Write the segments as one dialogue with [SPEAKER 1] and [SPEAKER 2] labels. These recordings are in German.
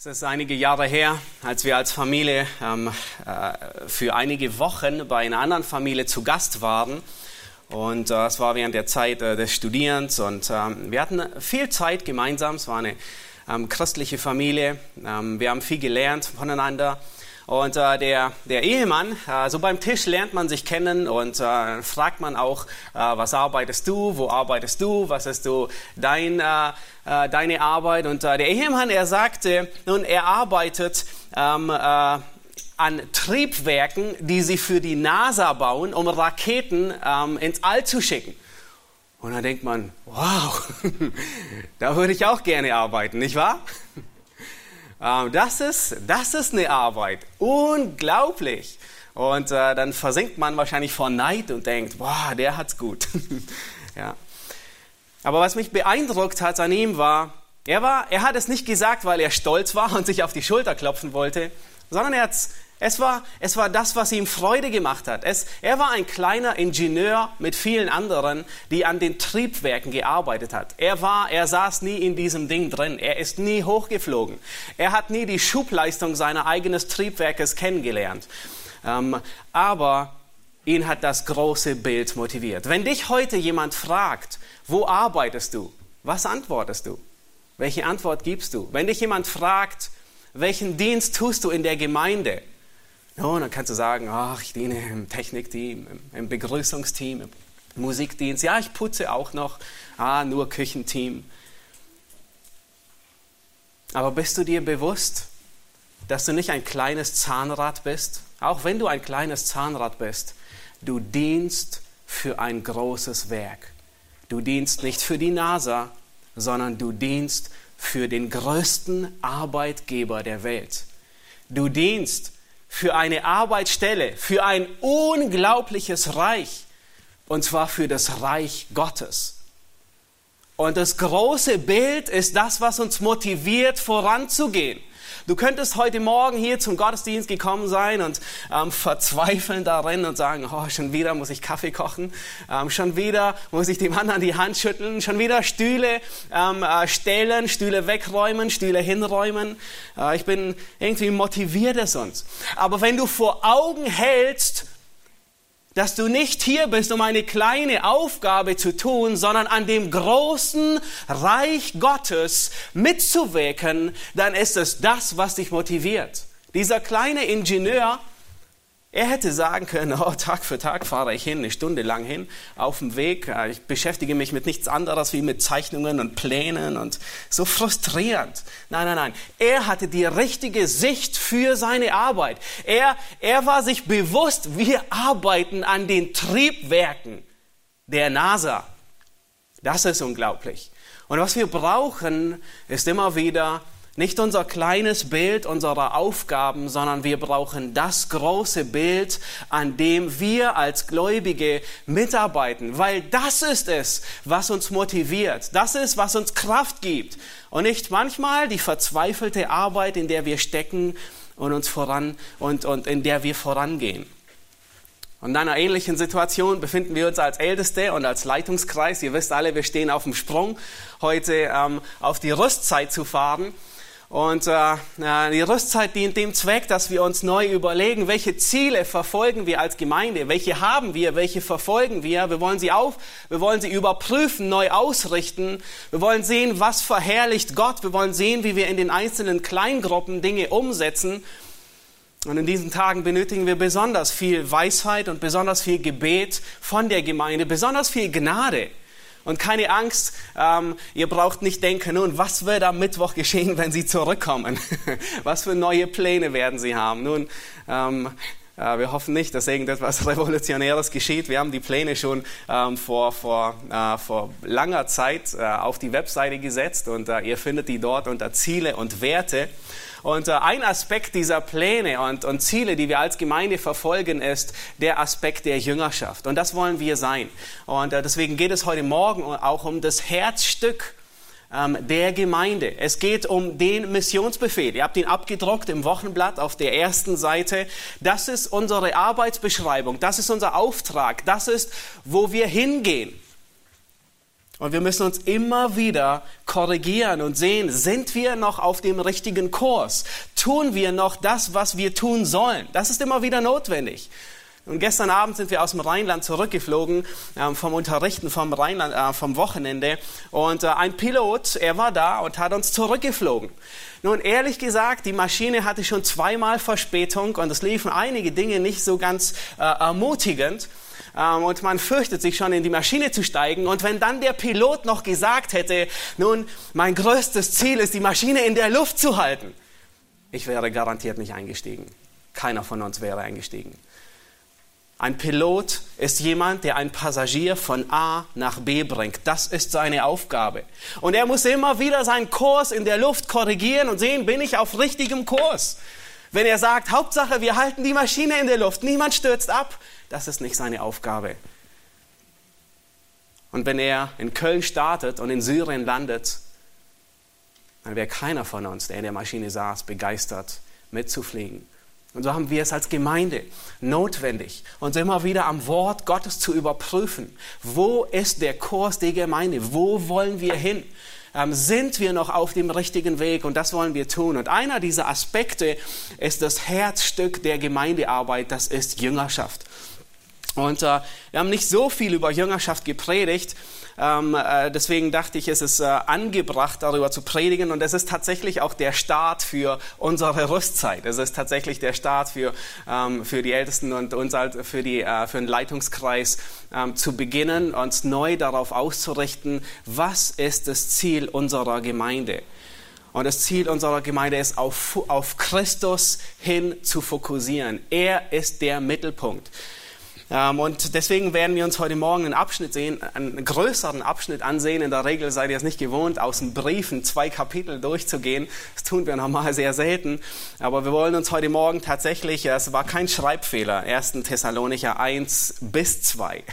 [SPEAKER 1] Es ist einige Jahre her, als wir als Familie ähm, äh, für einige Wochen bei einer anderen Familie zu Gast waren. Und äh, es war während der Zeit äh, des Studierens und ähm, wir hatten viel Zeit gemeinsam. Es war eine ähm, christliche Familie. Ähm, wir haben viel gelernt voneinander. Und äh, der, der Ehemann, äh, so beim Tisch lernt man sich kennen und äh, fragt man auch, äh, was arbeitest du, wo arbeitest du, was ist du dein, äh, äh, deine Arbeit. Und äh, der Ehemann, er sagte, nun, er arbeitet ähm, äh, an Triebwerken, die sie für die NASA bauen, um Raketen ähm, ins All zu schicken. Und da denkt man, wow, da würde ich auch gerne arbeiten, nicht wahr? Ähm, das, ist, das ist eine Arbeit. Unglaublich. Und äh, dann versinkt man wahrscheinlich vor Neid und denkt, boah, der hat's gut. ja. Aber was mich beeindruckt hat an ihm war, er war, er hat es nicht gesagt, weil er stolz war und sich auf die Schulter klopfen wollte, sondern er hat's es war, es war das, was ihm Freude gemacht hat. Es, er war ein kleiner Ingenieur mit vielen anderen, die an den Triebwerken gearbeitet hat. Er war, er saß nie in diesem Ding drin. Er ist nie hochgeflogen. Er hat nie die Schubleistung seiner eigenen Triebwerkes kennengelernt. Ähm, aber ihn hat das große Bild motiviert. Wenn dich heute jemand fragt, wo arbeitest du? Was antwortest du? Welche Antwort gibst du? Wenn dich jemand fragt, welchen Dienst tust du in der Gemeinde? No, dann kannst du sagen, ach, ich diene im Technikteam, im Begrüßungsteam, im Musikdienst. Ja, ich putze auch noch. Ah, nur Küchenteam. Aber bist du dir bewusst, dass du nicht ein kleines Zahnrad bist? Auch wenn du ein kleines Zahnrad bist, du dienst für ein großes Werk. Du dienst nicht für die NASA, sondern du dienst für den größten Arbeitgeber der Welt. Du dienst für eine Arbeitsstelle, für ein unglaubliches Reich, und zwar für das Reich Gottes. Und das große Bild ist das, was uns motiviert, voranzugehen. Du könntest heute Morgen hier zum Gottesdienst gekommen sein und ähm, verzweifeln darin und sagen, oh, schon wieder muss ich Kaffee kochen, ähm, schon wieder muss ich dem anderen die Hand schütteln, schon wieder Stühle ähm, äh, stellen, Stühle wegräumen, Stühle hinräumen. Äh, ich bin irgendwie motiviert es uns. Aber wenn du vor Augen hältst, dass du nicht hier bist, um eine kleine Aufgabe zu tun, sondern an dem großen Reich Gottes mitzuwirken, dann ist es das, was dich motiviert. Dieser kleine Ingenieur, er hätte sagen können, oh, Tag für Tag fahre ich hin, eine Stunde lang hin, auf dem Weg. Äh, ich beschäftige mich mit nichts anderes wie mit Zeichnungen und Plänen und so frustrierend. Nein, nein, nein. Er hatte die richtige Sicht für seine Arbeit. Er, er war sich bewusst, wir arbeiten an den Triebwerken der NASA. Das ist unglaublich. Und was wir brauchen, ist immer wieder nicht unser kleines Bild unserer Aufgaben, sondern wir brauchen das große Bild, an dem wir als Gläubige mitarbeiten, weil das ist es, was uns motiviert. Das ist, was uns Kraft gibt. Und nicht manchmal die verzweifelte Arbeit, in der wir stecken und uns voran und, und in der wir vorangehen. Und in einer ähnlichen Situation befinden wir uns als Älteste und als Leitungskreis. Ihr wisst alle, wir stehen auf dem Sprung, heute ähm, auf die Rüstzeit zu fahren. Und äh, die Rüstzeit dient dem Zweck, dass wir uns neu überlegen, welche Ziele verfolgen wir als Gemeinde, welche haben wir, welche verfolgen wir. Wir wollen sie auf, wir wollen sie überprüfen, neu ausrichten. Wir wollen sehen, was verherrlicht Gott. Wir wollen sehen, wie wir in den einzelnen Kleingruppen Dinge umsetzen. Und in diesen Tagen benötigen wir besonders viel Weisheit und besonders viel Gebet von der Gemeinde, besonders viel Gnade. Und keine Angst, ähm, ihr braucht nicht denken, nun, was wird am Mittwoch geschehen, wenn sie zurückkommen? was für neue Pläne werden sie haben? Nun, ähm, äh, wir hoffen nicht, dass irgendetwas Revolutionäres geschieht. Wir haben die Pläne schon ähm, vor, vor, äh, vor langer Zeit äh, auf die Webseite gesetzt und äh, ihr findet die dort unter Ziele und Werte. Und äh, ein Aspekt dieser Pläne und, und Ziele, die wir als Gemeinde verfolgen, ist der Aspekt der Jüngerschaft. Und das wollen wir sein. Und äh, deswegen geht es heute Morgen auch um das Herzstück ähm, der Gemeinde. Es geht um den Missionsbefehl. Ihr habt ihn abgedruckt im Wochenblatt auf der ersten Seite. Das ist unsere Arbeitsbeschreibung. Das ist unser Auftrag. Das ist, wo wir hingehen. Und wir müssen uns immer wieder korrigieren und sehen, sind wir noch auf dem richtigen Kurs? Tun wir noch das, was wir tun sollen? Das ist immer wieder notwendig. Und gestern Abend sind wir aus dem Rheinland zurückgeflogen äh, vom Unterrichten vom Rheinland äh, vom Wochenende und äh, ein Pilot, er war da und hat uns zurückgeflogen. Nun ehrlich gesagt, die Maschine hatte schon zweimal Verspätung und es liefen einige Dinge nicht so ganz äh, ermutigend ähm, und man fürchtet sich schon in die Maschine zu steigen. Und wenn dann der Pilot noch gesagt hätte, nun, mein größtes Ziel ist, die Maschine in der Luft zu halten, ich wäre garantiert nicht eingestiegen. Keiner von uns wäre eingestiegen. Ein Pilot ist jemand, der einen Passagier von A nach B bringt. Das ist seine Aufgabe. Und er muss immer wieder seinen Kurs in der Luft korrigieren und sehen, bin ich auf richtigem Kurs. Wenn er sagt, Hauptsache, wir halten die Maschine in der Luft, niemand stürzt ab, das ist nicht seine Aufgabe. Und wenn er in Köln startet und in Syrien landet, dann wäre keiner von uns, der in der Maschine saß, begeistert mitzufliegen. Und so haben wir es als Gemeinde notwendig, uns immer wieder am Wort Gottes zu überprüfen. Wo ist der Kurs der Gemeinde? Wo wollen wir hin? Ähm, sind wir noch auf dem richtigen Weg? Und das wollen wir tun. Und einer dieser Aspekte ist das Herzstück der Gemeindearbeit, das ist Jüngerschaft. Und äh, wir haben nicht so viel über Jüngerschaft gepredigt, ähm, äh, deswegen dachte ich, es ist äh, angebracht, darüber zu predigen. Und es ist tatsächlich auch der Start für unsere Rüstzeit. Es ist tatsächlich der Start für, ähm, für die Ältesten und uns halt für, die, äh, für den Leitungskreis ähm, zu beginnen, uns neu darauf auszurichten, was ist das Ziel unserer Gemeinde. Und das Ziel unserer Gemeinde ist, auf, auf Christus hin zu fokussieren. Er ist der Mittelpunkt. Ähm, und deswegen werden wir uns heute Morgen einen Abschnitt sehen, einen größeren Abschnitt ansehen. In der Regel seid ihr es nicht gewohnt, aus den Briefen zwei Kapitel durchzugehen. Das tun wir normal sehr selten. Aber wir wollen uns heute Morgen tatsächlich, es war kein Schreibfehler, 1. Thessalonicher 1 bis 2.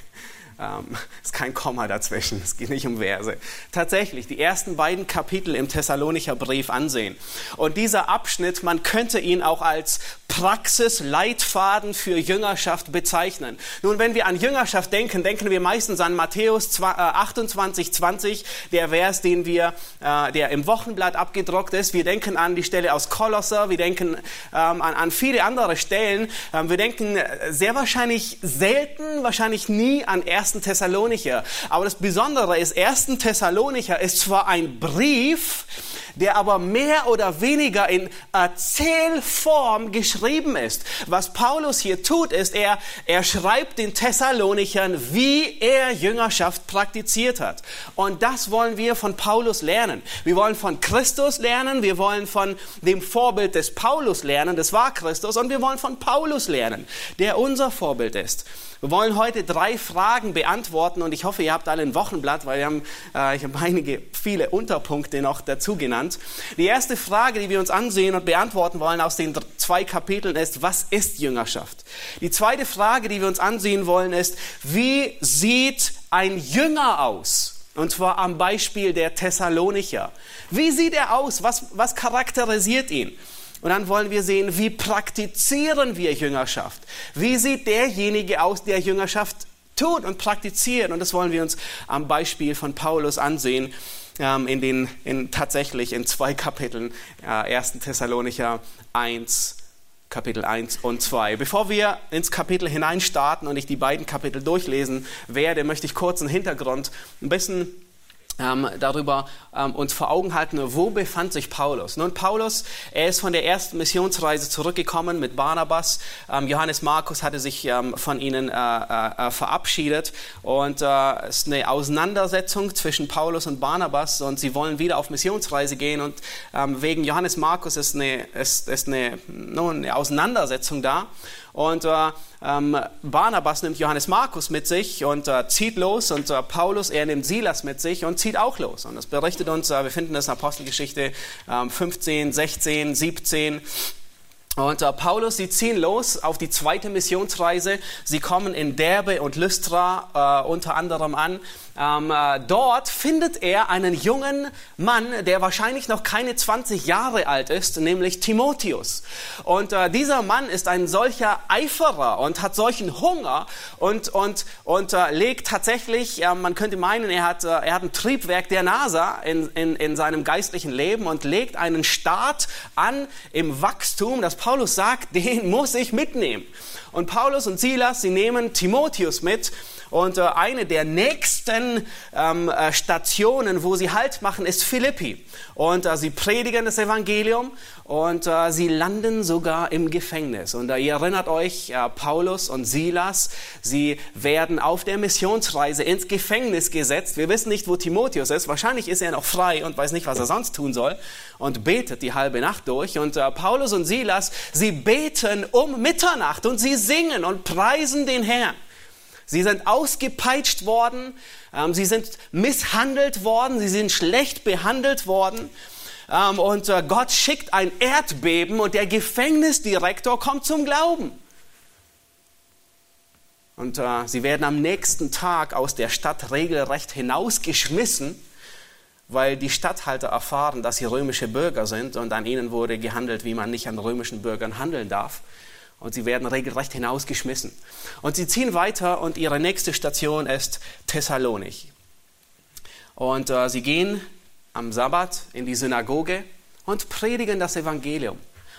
[SPEAKER 1] Ähm, ist kein Komma dazwischen, es geht nicht um Verse. Tatsächlich, die ersten beiden Kapitel im Thessalonicher Brief ansehen. Und dieser Abschnitt, man könnte ihn auch als Praxisleitfaden für Jüngerschaft bezeichnen. Nun, wenn wir an Jüngerschaft denken, denken wir meistens an Matthäus 28, 20, äh, der Vers, den wir, äh, der im Wochenblatt abgedruckt ist. Wir denken an die Stelle aus Kolosser, wir denken ähm, an, an viele andere Stellen. Ähm, wir denken sehr wahrscheinlich selten, wahrscheinlich nie an 1. Thessalonicher. Aber das Besondere ist, 1. Thessalonicher ist zwar ein Brief, der aber mehr oder weniger in Erzählform geschrieben ist. Was Paulus hier tut, ist, er, er schreibt den Thessalonichern, wie er Jüngerschaft praktiziert hat. Und das wollen wir von Paulus lernen. Wir wollen von Christus lernen, wir wollen von dem Vorbild des Paulus lernen, das war Christus, und wir wollen von Paulus lernen, der unser Vorbild ist. Wir wollen heute drei Fragen beantworten und ich hoffe, ihr habt alle ein Wochenblatt, weil wir haben, äh, ich habe einige, viele Unterpunkte noch dazu genannt. Die erste Frage, die wir uns ansehen und beantworten wollen aus den zwei Kapiteln ist, was ist Jüngerschaft? Die zweite Frage, die wir uns ansehen wollen, ist, wie sieht ein Jünger aus? Und zwar am Beispiel der Thessalonicher. Wie sieht er aus? Was, was charakterisiert ihn? Und dann wollen wir sehen, wie praktizieren wir Jüngerschaft? Wie sieht derjenige aus, der Jüngerschaft tut und praktiziert? Und das wollen wir uns am Beispiel von Paulus ansehen, ähm, in den, in, tatsächlich in zwei Kapiteln, äh, 1. Thessalonicher 1, Kapitel 1 und 2. Bevor wir ins Kapitel hineinstarten und ich die beiden Kapitel durchlesen werde, möchte ich kurz einen Hintergrund ein bisschen ähm, darüber ähm, uns vor Augen halten, wo befand sich Paulus. Nun, Paulus, er ist von der ersten Missionsreise zurückgekommen mit Barnabas. Ähm, Johannes Markus hatte sich ähm, von ihnen äh, äh, äh verabschiedet und äh, es ist eine Auseinandersetzung zwischen Paulus und Barnabas und sie wollen wieder auf Missionsreise gehen und ähm, wegen Johannes Markus ist eine, ist, ist eine, nun, eine Auseinandersetzung da. Und äh, ähm, Barnabas nimmt Johannes Markus mit sich und äh, zieht los und äh, Paulus, er nimmt Silas mit sich und zieht auch los. Und das berichtet uns, äh, wir finden das in Apostelgeschichte 15, 16, 17. Und äh, Paulus, sie ziehen los auf die zweite Missionsreise. Sie kommen in Derbe und Lystra äh, unter anderem an. Ähm, äh, dort findet er einen jungen Mann, der wahrscheinlich noch keine 20 Jahre alt ist, nämlich Timotheus. Und äh, dieser Mann ist ein solcher Eiferer und hat solchen Hunger und, und, und äh, legt tatsächlich, man könnte meinen, er hat, äh, er hat ein Triebwerk der NASA in, in, in seinem geistlichen Leben und legt einen Start an im Wachstum, dass Paulus sagt, den muss ich mitnehmen. Und Paulus und Silas, sie nehmen Timotheus mit und äh, eine der nächsten ähm, äh, Stationen, wo sie Halt machen, ist Philippi. Und äh, sie predigen das Evangelium und äh, sie landen sogar im Gefängnis. Und äh, ihr erinnert euch, äh, Paulus und Silas, sie werden auf der Missionsreise ins Gefängnis gesetzt. Wir wissen nicht, wo Timotheus ist. Wahrscheinlich ist er noch frei und weiß nicht, was er sonst tun soll und betet die halbe Nacht durch. Und äh, Paulus und Silas, sie beten um Mitternacht und sie singen und preisen den Herrn. Sie sind ausgepeitscht worden, ähm, sie sind misshandelt worden, sie sind schlecht behandelt worden. Ähm, und äh, Gott schickt ein Erdbeben und der Gefängnisdirektor kommt zum Glauben. Und äh, sie werden am nächsten Tag aus der Stadt regelrecht hinausgeschmissen, weil die Statthalter erfahren, dass sie römische Bürger sind und an ihnen wurde gehandelt, wie man nicht an römischen Bürgern handeln darf und sie werden regelrecht hinausgeschmissen. Und sie ziehen weiter und ihre nächste Station ist Thessalonich. Und äh, sie gehen am Sabbat in die Synagoge und predigen das Evangelium.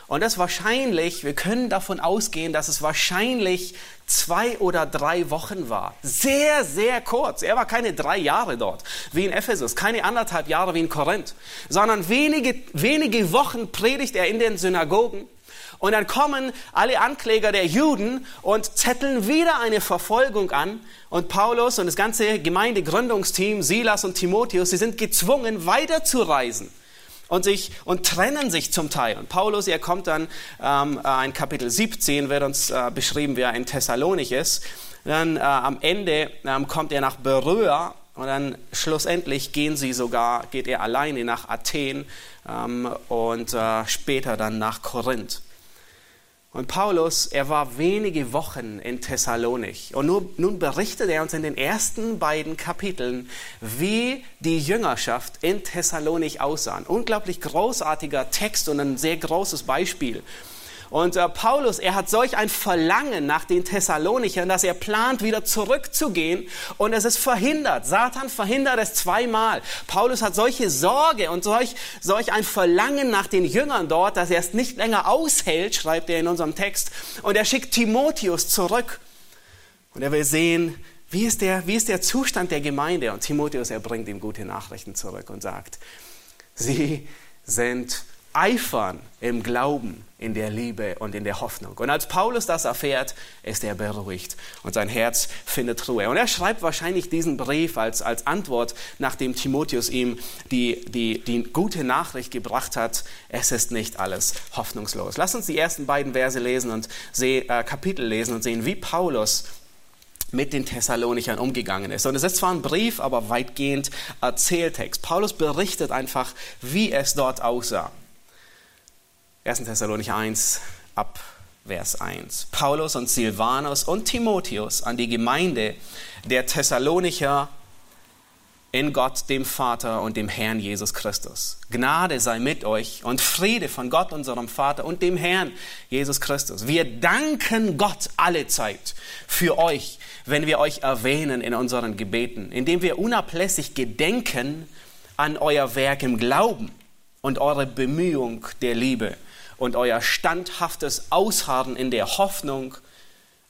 [SPEAKER 1] Und das wahrscheinlich, wir können davon ausgehen, dass es wahrscheinlich zwei oder drei Wochen war. Sehr, sehr kurz. Er war keine drei Jahre dort, wie in Ephesus, keine anderthalb Jahre wie in Korinth, sondern wenige, wenige Wochen predigt er in den Synagogen und dann kommen alle Ankläger der Juden und zetteln wieder eine Verfolgung an. Und Paulus und das ganze Gemeindegründungsteam, Silas und Timotheus, sie sind gezwungen, weiterzureisen und sich und trennen sich zum Teil. Und Paulus, er kommt dann ähm, in Kapitel 17, wird uns äh, beschrieben, wie er in Thessalonich ist. Dann äh, am Ende ähm, kommt er nach Beröa und dann schlussendlich gehen sie sogar, geht er alleine nach Athen ähm, und äh, später dann nach Korinth. Und Paulus, er war wenige Wochen in Thessalonich. Und nun, nun, berichtet er uns in den ersten beiden Kapiteln, wie die Jüngerschaft in Thessalonich aussah. Ein unglaublich großartiger Text und ein sehr großes Beispiel. Und äh, Paulus, er hat solch ein Verlangen nach den Thessalonichern, dass er plant, wieder zurückzugehen und es ist verhindert. Satan verhindert es zweimal. Paulus hat solche Sorge und solch, solch ein Verlangen nach den Jüngern dort, dass er es nicht länger aushält, schreibt er in unserem Text. Und er schickt Timotheus zurück. Und er will sehen, wie ist der, wie ist der Zustand der Gemeinde? Und Timotheus, er bringt ihm gute Nachrichten zurück und sagt, sie sind eifern im Glauben, in der Liebe und in der Hoffnung. Und als Paulus das erfährt, ist er beruhigt und sein Herz findet Ruhe. Und er schreibt wahrscheinlich diesen Brief als, als Antwort, nachdem Timotheus ihm die, die, die gute Nachricht gebracht hat, es ist nicht alles hoffnungslos. Lass uns die ersten beiden Verse lesen und seh, äh, Kapitel lesen und sehen, wie Paulus mit den Thessalonichern umgegangen ist. Und es ist zwar ein Brief, aber weitgehend Erzähltext. Paulus berichtet einfach, wie es dort aussah. 1. Thessalonicher 1 ab Vers 1. Paulus und Silvanus und Timotheus an die Gemeinde der Thessalonicher in Gott, dem Vater und dem Herrn Jesus Christus. Gnade sei mit euch und Friede von Gott, unserem Vater und dem Herrn Jesus Christus. Wir danken Gott alle Zeit für euch, wenn wir euch erwähnen in unseren Gebeten, indem wir unablässig gedenken an euer Werk im Glauben und eure Bemühung der Liebe und euer standhaftes Ausharren in der Hoffnung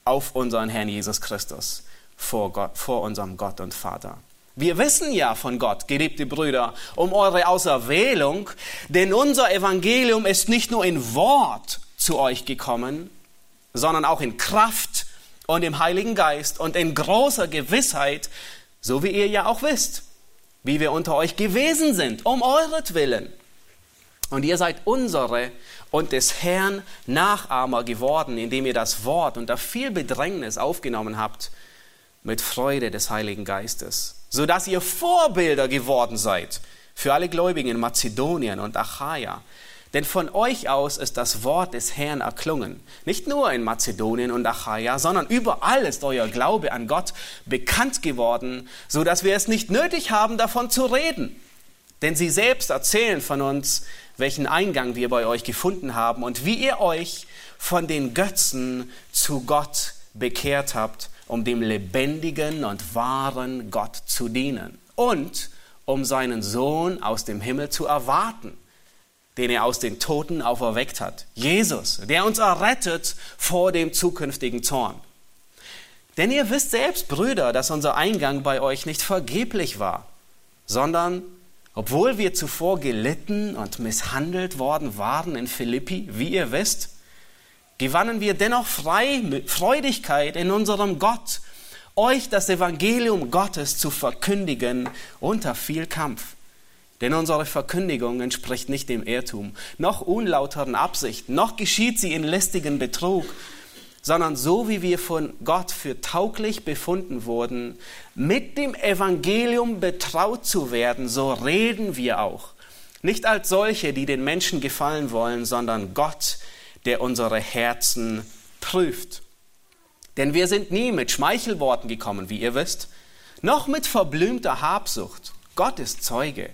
[SPEAKER 1] auf unseren Herrn Jesus Christus vor, Gott, vor unserem Gott und Vater. Wir wissen ja von Gott, geliebte Brüder, um eure Auserwählung, denn unser Evangelium ist nicht nur in Wort zu euch gekommen, sondern auch in Kraft und im Heiligen Geist und in großer Gewissheit, so wie ihr ja auch wisst, wie wir unter euch gewesen sind, um euretwillen. Und ihr seid unsere und des Herrn Nachahmer geworden, indem ihr das Wort unter viel Bedrängnis aufgenommen habt, mit Freude des Heiligen Geistes, so dass ihr Vorbilder geworden seid für alle Gläubigen in Mazedonien und Achaia. Denn von euch aus ist das Wort des Herrn erklungen. Nicht nur in Mazedonien und Achaia, sondern überall ist euer Glaube an Gott bekannt geworden, so dass wir es nicht nötig haben, davon zu reden. Denn sie selbst erzählen von uns, welchen Eingang wir bei euch gefunden haben und wie ihr euch von den Götzen zu Gott bekehrt habt, um dem lebendigen und wahren Gott zu dienen und um seinen Sohn aus dem Himmel zu erwarten den er aus den Toten auferweckt hat. Jesus, der uns errettet vor dem zukünftigen Zorn. Denn ihr wisst selbst, Brüder, dass unser Eingang bei euch nicht vergeblich war, sondern obwohl wir zuvor gelitten und misshandelt worden waren in Philippi, wie ihr wisst, gewannen wir dennoch Frei, Freudigkeit in unserem Gott, euch das Evangelium Gottes zu verkündigen unter viel Kampf. Denn unsere Verkündigung entspricht nicht dem Irrtum, noch unlauteren Absichten, noch geschieht sie in lästigen Betrug, sondern so wie wir von Gott für tauglich befunden wurden, mit dem Evangelium betraut zu werden, so reden wir auch. Nicht als solche, die den Menschen gefallen wollen, sondern Gott, der unsere Herzen prüft. Denn wir sind nie mit Schmeichelworten gekommen, wie ihr wisst, noch mit verblümter Habsucht. Gott ist Zeuge.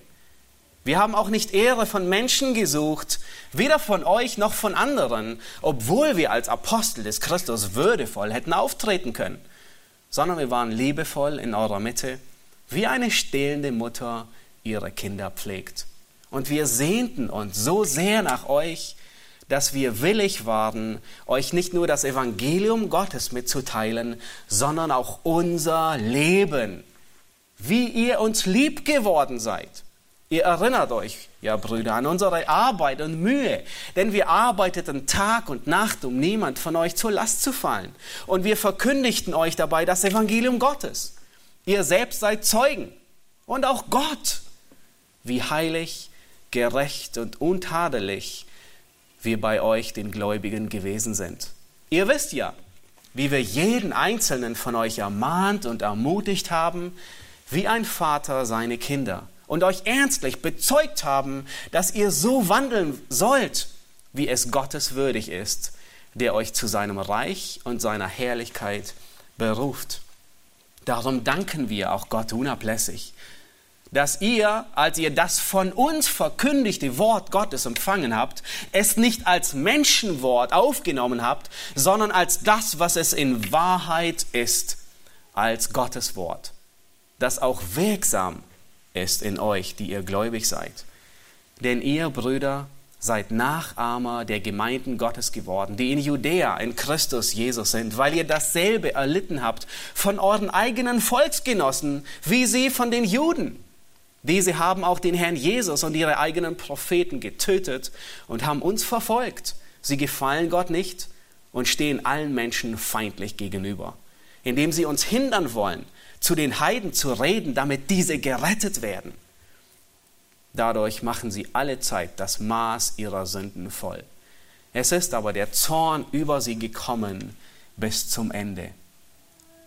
[SPEAKER 1] Wir haben auch nicht Ehre von Menschen gesucht, weder von euch noch von anderen, obwohl wir als Apostel des Christus würdevoll hätten auftreten können, sondern wir waren liebevoll in eurer Mitte, wie eine stillende Mutter ihre Kinder pflegt. Und wir sehnten uns so sehr nach euch, dass wir willig waren, euch nicht nur das Evangelium Gottes mitzuteilen, sondern auch unser Leben, wie ihr uns lieb geworden seid Ihr erinnert euch, ja Brüder, an unsere Arbeit und Mühe, denn wir arbeiteten Tag und Nacht, um niemand von euch zur Last zu fallen. Und wir verkündigten euch dabei das Evangelium Gottes. Ihr selbst seid Zeugen und auch Gott, wie heilig, gerecht und untadelig wir bei euch den Gläubigen gewesen sind. Ihr wisst ja, wie wir jeden einzelnen von euch ermahnt und ermutigt haben, wie ein Vater seine Kinder und euch ernstlich bezeugt haben, dass ihr so wandeln sollt, wie es Gottes würdig ist, der euch zu seinem Reich und seiner Herrlichkeit beruft. Darum danken wir auch Gott unablässig, dass ihr, als ihr das von uns verkündigte Wort Gottes empfangen habt, es nicht als Menschenwort aufgenommen habt, sondern als das, was es in Wahrheit ist, als Gottes Wort, das auch wirksam ist in euch, die ihr gläubig seid. Denn ihr, Brüder, seid Nachahmer der Gemeinden Gottes geworden, die in Judäa in Christus Jesus sind, weil ihr dasselbe erlitten habt von euren eigenen Volksgenossen, wie sie von den Juden. Diese haben auch den Herrn Jesus und ihre eigenen Propheten getötet und haben uns verfolgt. Sie gefallen Gott nicht und stehen allen Menschen feindlich gegenüber, indem sie uns hindern wollen, zu den Heiden zu reden, damit diese gerettet werden. Dadurch machen sie alle Zeit das Maß ihrer Sünden voll. Es ist aber der Zorn über sie gekommen bis zum Ende.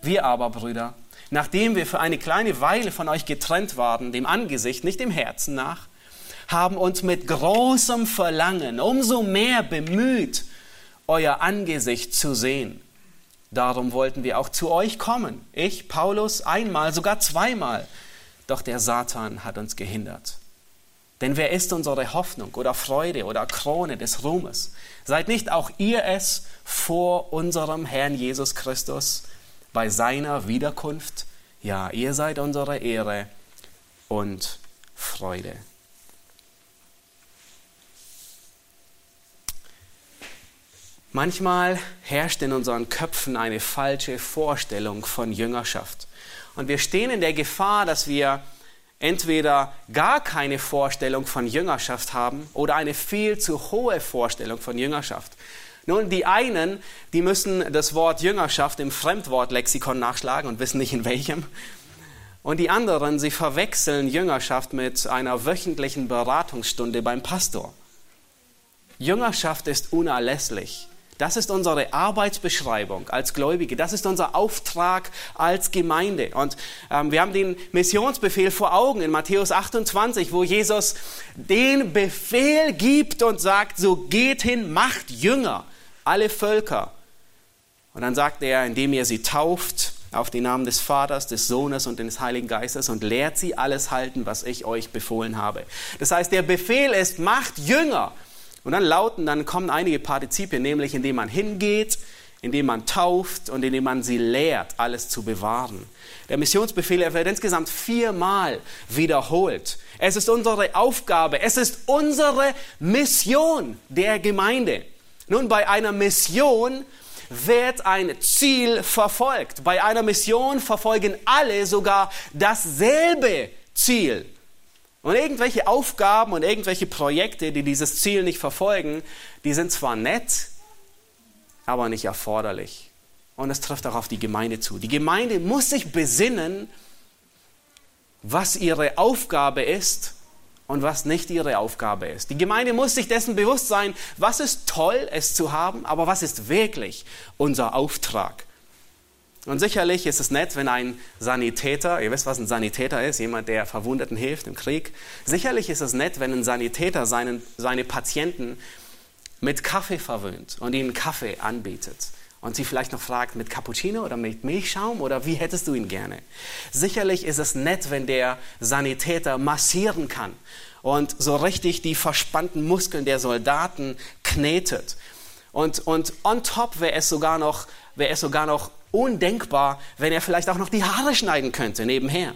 [SPEAKER 1] Wir aber, Brüder, nachdem wir für eine kleine Weile von euch getrennt waren, dem Angesicht, nicht dem Herzen nach, haben uns mit großem Verlangen umso mehr bemüht, euer Angesicht zu sehen Darum wollten wir auch zu euch kommen. Ich, Paulus, einmal, sogar zweimal. Doch der Satan hat uns gehindert. Denn wer ist unsere Hoffnung oder Freude oder Krone des Ruhmes? Seid nicht auch ihr es vor unserem Herrn Jesus Christus bei seiner Wiederkunft? Ja, ihr seid unsere Ehre und Freude. Manchmal herrscht in unseren Köpfen eine falsche Vorstellung von Jüngerschaft. Und wir stehen in der Gefahr, dass wir entweder gar keine Vorstellung von Jüngerschaft haben oder eine viel zu hohe Vorstellung von Jüngerschaft. Nun, die einen, die müssen das Wort Jüngerschaft im Fremdwortlexikon nachschlagen und wissen nicht in welchem. Und die anderen, sie verwechseln Jüngerschaft mit einer wöchentlichen Beratungsstunde beim Pastor. Jüngerschaft ist unerlässlich Das ist unsere Arbeitsbeschreibung als Gläubige. Das ist unser Auftrag als Gemeinde. Und ähm, wir haben den Missionsbefehl vor Augen in Matthäus 28, wo Jesus den Befehl gibt und sagt, so geht hin, macht Jünger, alle Völker. Und dann sagt er, indem ihr sie tauft auf den Namen des Vaters, des Sohnes und des Heiligen Geistes und lehrt sie alles halten, was ich euch befohlen habe. Das heißt, der Befehl ist, macht Jünger. Und dann lauten, dann kommen einige Partizipien, nämlich indem man hingeht, indem man tauft und indem man sie lehrt, alles zu bewahren. Der Missionsbefehl wird insgesamt viermal wiederholt. Es ist unsere Aufgabe, es ist unsere Mission der Gemeinde. Nun, bei einer Mission wird ein Ziel verfolgt. Bei einer Mission verfolgen alle sogar dasselbe Ziel. Und irgendwelche Aufgaben und irgendwelche Projekte, die dieses Ziel nicht verfolgen, die sind zwar nett, aber nicht erforderlich. Und es trifft auch auf die Gemeinde zu. Die Gemeinde muss sich besinnen, was ihre Aufgabe ist und was nicht ihre Aufgabe ist. Die Gemeinde muss sich dessen bewusst sein, was ist toll, es zu haben, aber was ist wirklich unser Auftrag. Und sicherlich ist es nett, wenn ein Sanitäter, ihr wisst, was ein Sanitäter ist, jemand, der Verwundeten hilft im Krieg. Sicherlich ist es nett, wenn ein Sanitäter seinen, seine Patienten mit Kaffee verwöhnt und ihnen Kaffee anbietet. Und sie vielleicht noch fragt, mit Cappuccino oder mit Milchschaum oder wie hättest du ihn gerne? Sicherlich ist es nett, wenn der Sanitäter massieren kann und so richtig die verspannten Muskeln der Soldaten knetet. Und, und on top wäre es sogar noch, wäre es sogar noch undenkbar, wenn er vielleicht auch noch die Haare schneiden könnte nebenher.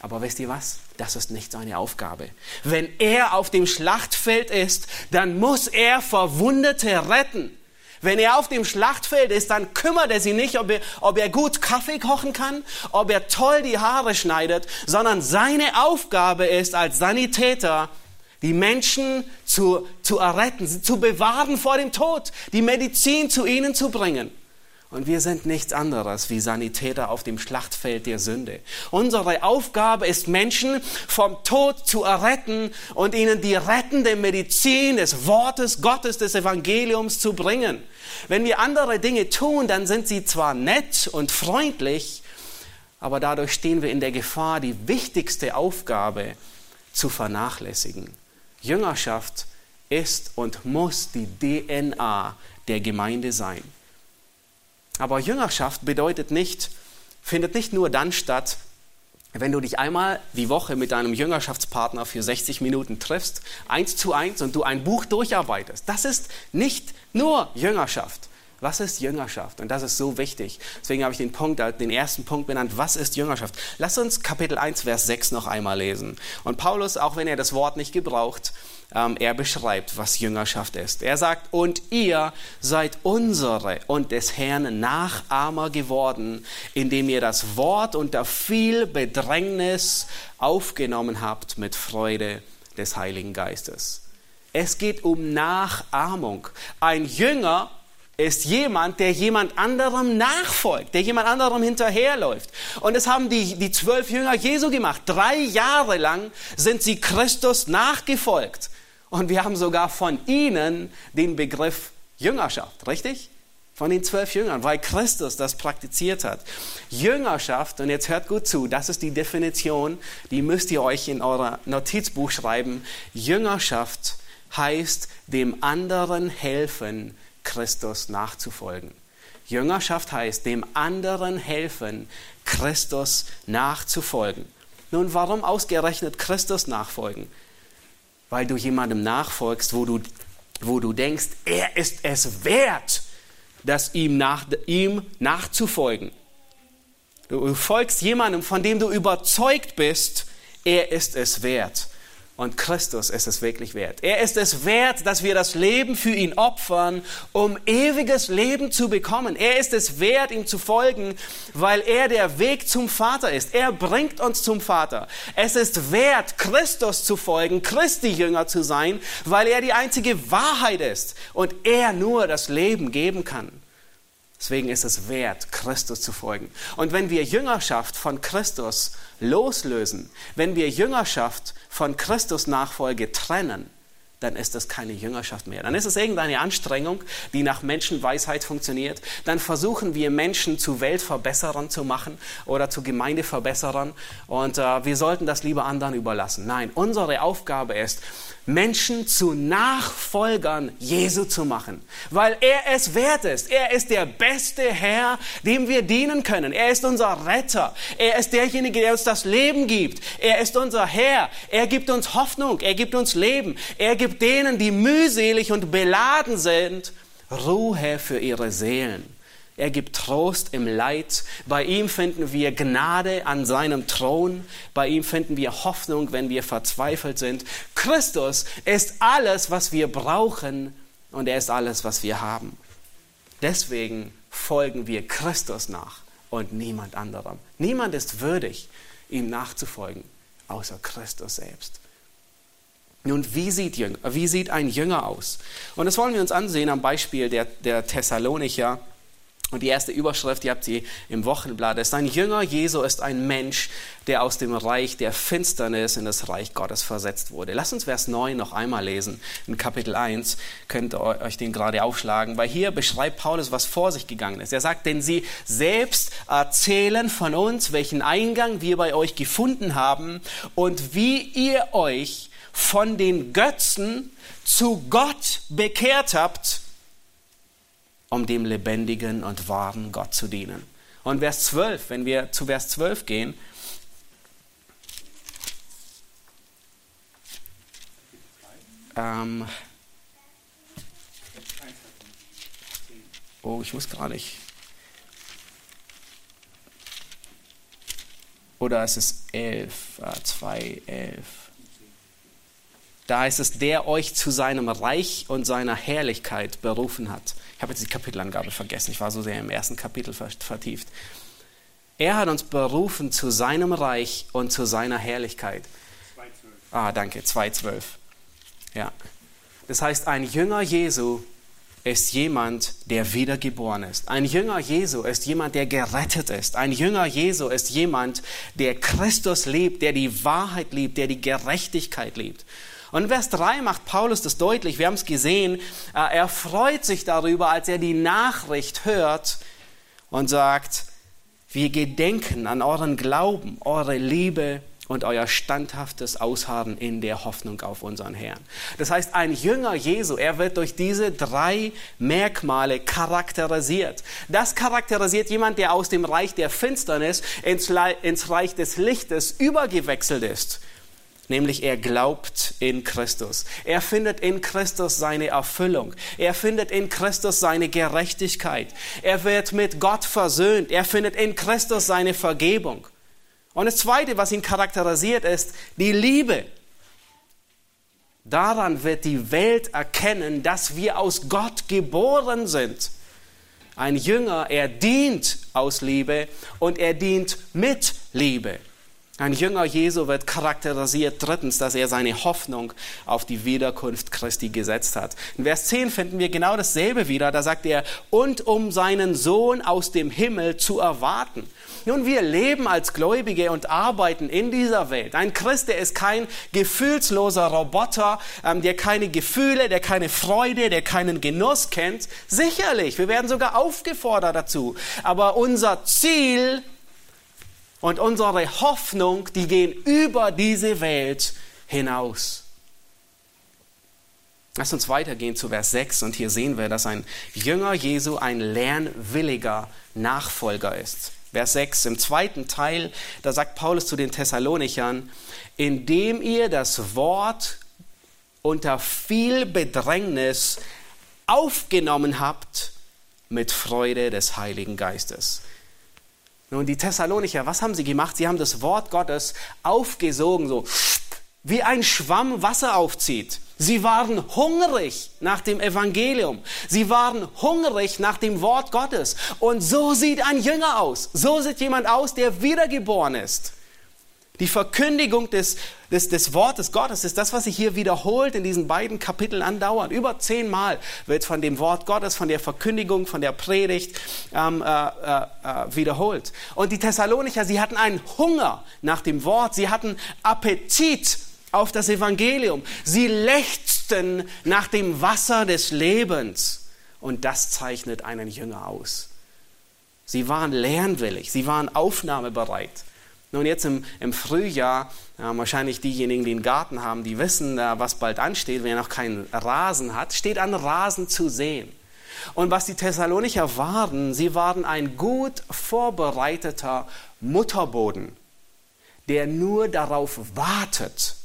[SPEAKER 1] Aber wisst ihr was? Das ist nicht seine Aufgabe. Wenn er auf dem Schlachtfeld ist, dann muss er Verwundete retten. Wenn er auf dem Schlachtfeld ist, dann kümmert er sich nicht, ob er, ob er gut Kaffee kochen kann, ob er toll die Haare schneidet, sondern seine Aufgabe ist als Sanitäter, die Menschen zu, zu erretten, zu bewahren vor dem Tod, die Medizin zu ihnen zu bringen. Und wir sind nichts anderes wie Sanitäter auf dem Schlachtfeld der Sünde. Unsere Aufgabe ist, Menschen vom Tod zu erretten und ihnen die rettende Medizin des Wortes Gottes, des Evangeliums zu bringen. Wenn wir andere Dinge tun, dann sind sie zwar nett und freundlich, aber dadurch stehen wir in der Gefahr, die wichtigste Aufgabe zu vernachlässigen. Jüngerschaft ist und muss die DNA der Gemeinde sein. Aber Jüngerschaft bedeutet nicht, findet nicht nur dann statt, wenn du dich einmal die Woche mit deinem Jüngerschaftspartner für 60 Minuten triffst, eins zu eins und du ein Buch durcharbeitest. Das ist nicht nur Jüngerschaft. Was ist Jüngerschaft? Und das ist so wichtig. Deswegen habe ich den Punkt, den ersten Punkt benannt. Was ist Jüngerschaft? Lass uns Kapitel 1, Vers 6 noch einmal lesen. Und Paulus, auch wenn er das Wort nicht gebraucht, ähm, er beschreibt, was Jüngerschaft ist. Er sagt, und ihr seid unsere und des Herrn Nachahmer geworden, indem ihr das Wort unter viel Bedrängnis aufgenommen habt mit Freude des Heiligen Geistes. Es geht um Nachahmung. Ein Jünger ist jemand, der jemand anderem nachfolgt, der jemand anderem hinterherläuft. Und das haben die, die zwölf Jünger Jesu gemacht. Drei Jahre lang sind sie Christus nachgefolgt. Und wir haben sogar von ihnen den Begriff Jüngerschaft, richtig? Von den zwölf Jüngern, weil Christus das praktiziert hat. Jüngerschaft, und jetzt hört gut zu, das ist die Definition, die müsst ihr euch in euer Notizbuch schreiben. Jüngerschaft heißt dem anderen helfen, Christus nachzufolgen. Jüngerschaft heißt dem anderen helfen, Christus nachzufolgen. Nun, warum ausgerechnet Christus nachfolgen? Weil du jemandem nachfolgst, wo du, wo du denkst, er ist es wert, das ihm, nach, ihm nachzufolgen. Du folgst jemandem, von dem du überzeugt bist, er ist es wert. Und Christus ist es wirklich wert. Er ist es wert, dass wir das Leben für ihn opfern, um ewiges Leben zu bekommen. Er ist es wert, ihm zu folgen, weil er der Weg zum Vater ist. Er bringt uns zum Vater. Es ist wert, Christus zu folgen, Christi Jünger zu sein, weil er die einzige Wahrheit ist und er nur das Leben geben kann. Deswegen ist es wert, Christus zu folgen. Und wenn wir Jüngerschaft von Christus loslösen, wenn wir Jüngerschaft von Christus Nachfolge trennen, dann ist das keine Jüngerschaft mehr. Dann ist es irgendeine Anstrengung, die nach Menschenweisheit funktioniert. Dann versuchen wir Menschen zu Weltverbesserern zu machen oder zu Gemeindeverbesserern und äh, wir sollten das lieber anderen überlassen. Nein, unsere Aufgabe ist, Menschen zu Nachfolgern Jesu zu machen, weil er es wert ist. Er ist der beste Herr, dem wir dienen können. Er ist unser Retter. Er ist derjenige, der uns das Leben gibt. Er ist unser Herr. Er gibt uns Hoffnung. Er gibt uns Leben. Er gibt denen, die mühselig und beladen sind, Ruhe für ihre Seelen. Er gibt Trost im Leid. Bei ihm finden wir Gnade an seinem Thron. Bei ihm finden wir Hoffnung, wenn wir verzweifelt sind. Christus ist alles, was wir brauchen und er ist alles, was wir haben. Deswegen folgen wir Christus nach und niemand anderem. Niemand ist würdig, ihm nachzufolgen, außer Christus selbst. Nun, wie sieht, Jünger, wie sieht ein Jünger aus? Und das wollen wir uns ansehen am Beispiel der, der Thessalonicher. Und die erste Überschrift, die habt ihr im Wochenblatt, ist, ein Jünger Jesu ist ein Mensch, der aus dem Reich der Finsternis in das Reich Gottes versetzt wurde. Lasst uns Vers 9 noch einmal lesen. In Kapitel 1 könnt ihr euch den gerade aufschlagen, weil hier beschreibt Paulus, was vor sich gegangen ist. Er sagt, denn sie selbst erzählen von uns, welchen Eingang wir bei euch gefunden haben und wie ihr euch von den Götzen zu Gott bekehrt habt um dem lebendigen und wahren Gott zu dienen. Und Vers 12, wenn wir zu Vers 12 gehen, ähm, oh, ich muss gar nicht. Oder es ist 11, äh, 2, 11. Da heißt es, der euch zu seinem Reich und seiner Herrlichkeit berufen hat ich habe jetzt die Kapitelangabe vergessen, ich war so sehr im ersten Kapitel vertieft. Er hat uns berufen zu seinem Reich und zu seiner Herrlichkeit. 2,12. Ah, danke, 2,12. Ja. Das heißt, ein Jünger Jesu ist jemand, der wiedergeboren ist. Ein Jünger Jesu ist jemand, der gerettet ist. Ein Jünger Jesu ist jemand, der Christus liebt, der die Wahrheit liebt, der die Gerechtigkeit liebt. Und in Vers 3 macht Paulus das deutlich, wir haben es gesehen, äh, er freut sich darüber, als er die Nachricht hört und sagt, wir gedenken an euren Glauben, eure Liebe und euer standhaftes Ausharren in der Hoffnung auf unseren Herrn. Das heißt, ein Jünger Jesu, er wird durch diese drei Merkmale charakterisiert. Das charakterisiert jemand, der aus dem Reich der Finsternis ins, Reich des Lichtes übergewechselt ist nämlich er glaubt in Christus. Er findet in Christus seine Erfüllung. Er findet in Christus seine Gerechtigkeit. Er wird mit Gott versöhnt. Er findet in Christus seine Vergebung. Und das Zweite, was ihn charakterisiert, ist die Liebe. Daran wird die Welt erkennen, dass wir aus Gott geboren sind. Ein Jünger, er dient aus Liebe und er dient mit Liebe. Ein Jünger Jesu wird charakterisiert drittens, dass er seine Hoffnung auf die Wiederkunft Christi gesetzt hat. In Vers 10 finden wir genau dasselbe wieder. Da sagt er, und um seinen Sohn aus dem Himmel zu erwarten. Nun, wir leben als Gläubige und arbeiten in dieser Welt. Ein Christ, der ist kein gefühlsloser Roboter, ähm, der keine Gefühle, der keine Freude, der keinen Genuss kennt. Sicherlich, wir werden sogar aufgefordert dazu. Aber unser Ziel und unsere Hoffnung, die gehen über diese Welt hinaus. Lass uns weitergehen zu Vers 6 und hier sehen wir, dass ein Jünger Jesu ein lernwilliger Nachfolger ist. Vers 6 im zweiten Teil, da sagt Paulus zu den Thessalonichern, indem ihr das Wort unter viel Bedrängnis aufgenommen habt mit Freude des Heiligen Geistes. Nun, die Thessalonicher, was haben sie gemacht? Sie haben das Wort Gottes aufgesogen, so wie ein Schwamm Wasser aufzieht. Sie waren hungrig nach dem Evangelium. Sie waren hungrig nach dem Wort Gottes. Und so sieht ein Jünger aus. So sieht jemand aus, der wiedergeboren ist. Die Verkündigung des, des, des Wortes Gottes ist das, was sich hier wiederholt in diesen beiden Kapiteln andauernd. Über zehnmal wird von dem Wort Gottes, von der Verkündigung, von der Predigt ähm, äh, äh, äh, wiederholt. Und die Thessalonicher, sie hatten einen Hunger nach dem Wort, sie hatten Appetit auf das Evangelium. Sie lechzten nach dem Wasser des Lebens. Und das zeichnet einen Jünger aus. Sie waren lernwillig, sie waren aufnahmebereit. Nun jetzt im, im Frühjahr, äh, wahrscheinlich diejenigen, die einen Garten haben, die wissen, äh, was bald ansteht, wenn er noch keinen Rasen hat, steht an Rasen zu sehen. Und was die Thessalonicher waren, sie waren ein gut vorbereiteter Mutterboden, der nur darauf wartet,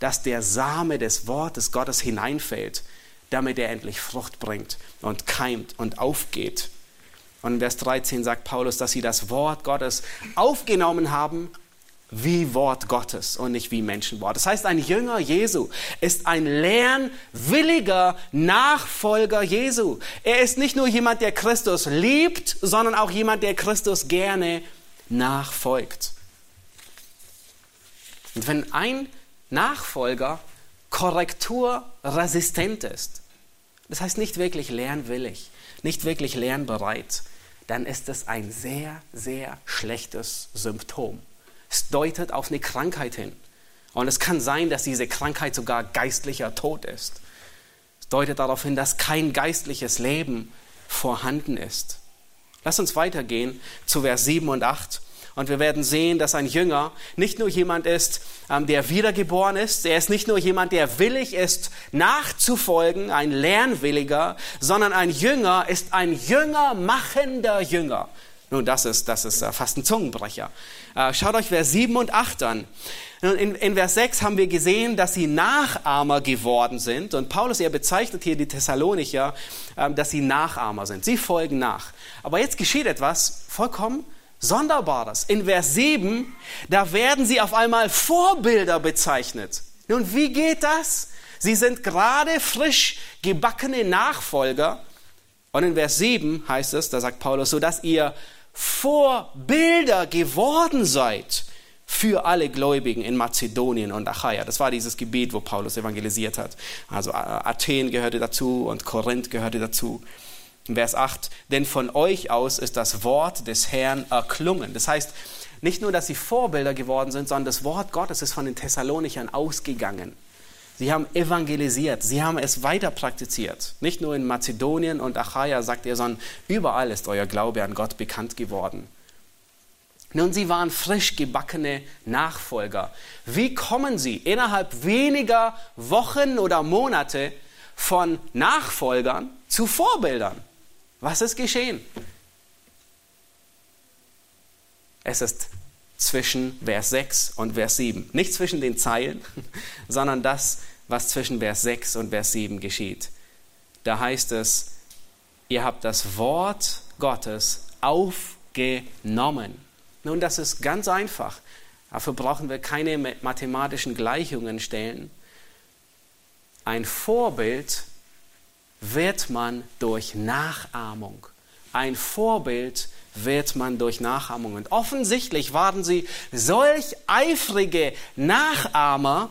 [SPEAKER 1] dass der Same des Wortes Gottes hineinfällt, damit er endlich Frucht bringt und keimt und aufgeht. Und in Vers 13 sagt Paulus, dass sie das Wort Gottes aufgenommen haben wie Wort Gottes und nicht wie Menschenwort. Das heißt, ein Jünger Jesu ist ein lernwilliger Nachfolger Jesu. Er ist nicht nur jemand, der Christus liebt, sondern auch jemand, der Christus gerne nachfolgt. Und wenn ein Nachfolger korrekturresistent ist, das heißt nicht wirklich lernwillig, nicht wirklich lernbereit, dann ist es ein sehr, sehr schlechtes Symptom. Es deutet auf eine Krankheit hin. Und es kann sein, dass diese Krankheit sogar geistlicher Tod ist. Es deutet darauf hin, dass kein geistliches Leben vorhanden ist. Lass uns weitergehen zu Vers 7 und 8. Und wir werden sehen, dass ein Jünger nicht nur jemand ist, ähm, der wiedergeboren ist, er ist nicht nur jemand, der willig ist, nachzufolgen, ein Lernwilliger, sondern ein Jünger ist ein Jünger machender Jünger. Nun, das ist, das ist äh, fast ein Zungenbrecher. Äh, schaut euch Vers 7 und 8 an. In, in, Vers 6 haben wir gesehen, dass sie Nachahmer geworden sind. Und Paulus, er bezeichnet hier die Thessalonicher, ähm, dass sie Nachahmer sind. Sie folgen nach. Aber jetzt geschieht etwas vollkommen Sonderbares. In Vers 7, da werden sie auf einmal Vorbilder bezeichnet. Nun, wie geht das? Sie sind gerade frisch gebackene Nachfolger. Und in Vers 7 heißt es, da sagt Paulus, so dass ihr Vorbilder geworden seid für alle Gläubigen in Mazedonien und Achaia. Das war dieses Gebiet, wo Paulus evangelisiert hat. Also Athen gehörte dazu und Korinth gehörte dazu. Vers 8, denn von euch aus ist das Wort des Herrn erklungen. Das heißt, nicht nur, dass sie Vorbilder geworden sind, sondern das Wort Gottes ist von den Thessalonichern ausgegangen. Sie haben evangelisiert, sie haben es weiter praktiziert. Nicht nur in Mazedonien und Achaia, sagt er, sondern überall ist euer Glaube an Gott bekannt geworden. Nun, sie waren frisch gebackene Nachfolger. Wie kommen sie innerhalb weniger Wochen oder Monate von Nachfolgern zu Vorbildern? Was ist geschehen? Es ist zwischen Vers 6 und Vers 7. Nicht zwischen den Zeilen, sondern das, was zwischen Vers 6 und Vers 7 geschieht. Da heißt es, ihr habt das Wort Gottes aufgenommen. Nun, das ist ganz einfach. Dafür brauchen wir keine mathematischen Gleichungen stellen. Ein Vorbild wird man durch Nachahmung. Ein Vorbild wird man durch Nachahmung. Und offensichtlich waren sie solch eifrige Nachahmer,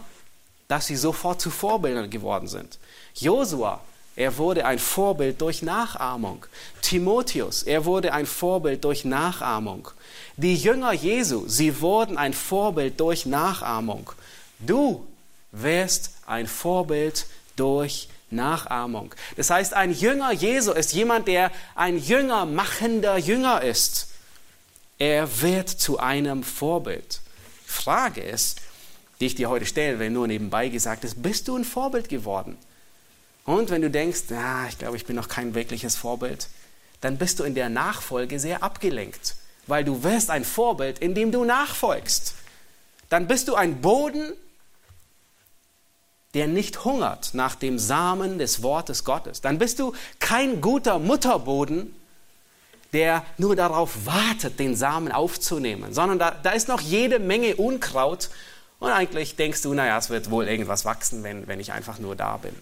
[SPEAKER 1] dass sie sofort zu Vorbildern geworden sind. Josua, er wurde ein Vorbild durch Nachahmung. Timotheus, er wurde ein Vorbild durch Nachahmung. Die Jünger Jesu, sie wurden ein Vorbild durch Nachahmung. Du wirst ein Vorbild durch Nachahmung. Das heißt, ein Jünger Jesu ist jemand, der ein Jünger machender Jünger ist. Er wird zu einem Vorbild. Frage ist, die ich dir heute stellen will, nur nebenbei gesagt ist, bist du ein Vorbild geworden? Und wenn du denkst, ja, ich glaube, ich bin noch kein wirkliches Vorbild, dann bist du in der Nachfolge sehr abgelenkt, weil du wirst ein Vorbild, indem du nachfolgst. Dann bist du ein Boden, der nicht hungert nach dem Samen des Wortes Gottes, dann bist du kein guter Mutterboden, der nur darauf wartet, den Samen aufzunehmen, sondern da, da ist noch jede Menge Unkraut und eigentlich denkst du, naja, es wird wohl irgendwas wachsen, wenn, wenn ich einfach nur da bin.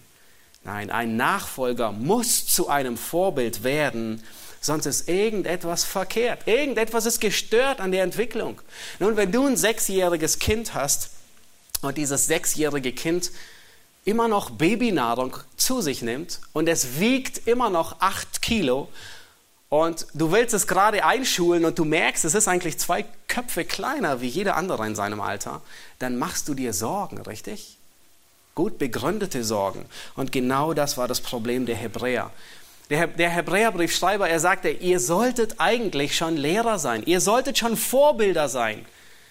[SPEAKER 1] Nein, ein Nachfolger muss zu einem Vorbild werden, sonst ist irgendetwas verkehrt. Irgendetwas ist gestört an der Entwicklung. Nun, wenn du ein sechsjähriges Kind hast und dieses sechsjährige Kind immer noch Babynahrung zu sich nimmt und es wiegt immer noch acht Kilo und du willst es gerade einschulen und du merkst, es ist eigentlich zwei Köpfe kleiner wie jeder andere in seinem Alter, dann machst du dir Sorgen, richtig? gut begründete Sorgen. Und genau das war das Problem der Hebräer. Der, der Hebräerbriefschreiber, er sagte, ihr solltet eigentlich schon Lehrer sein, ihr solltet schon Vorbilder sein.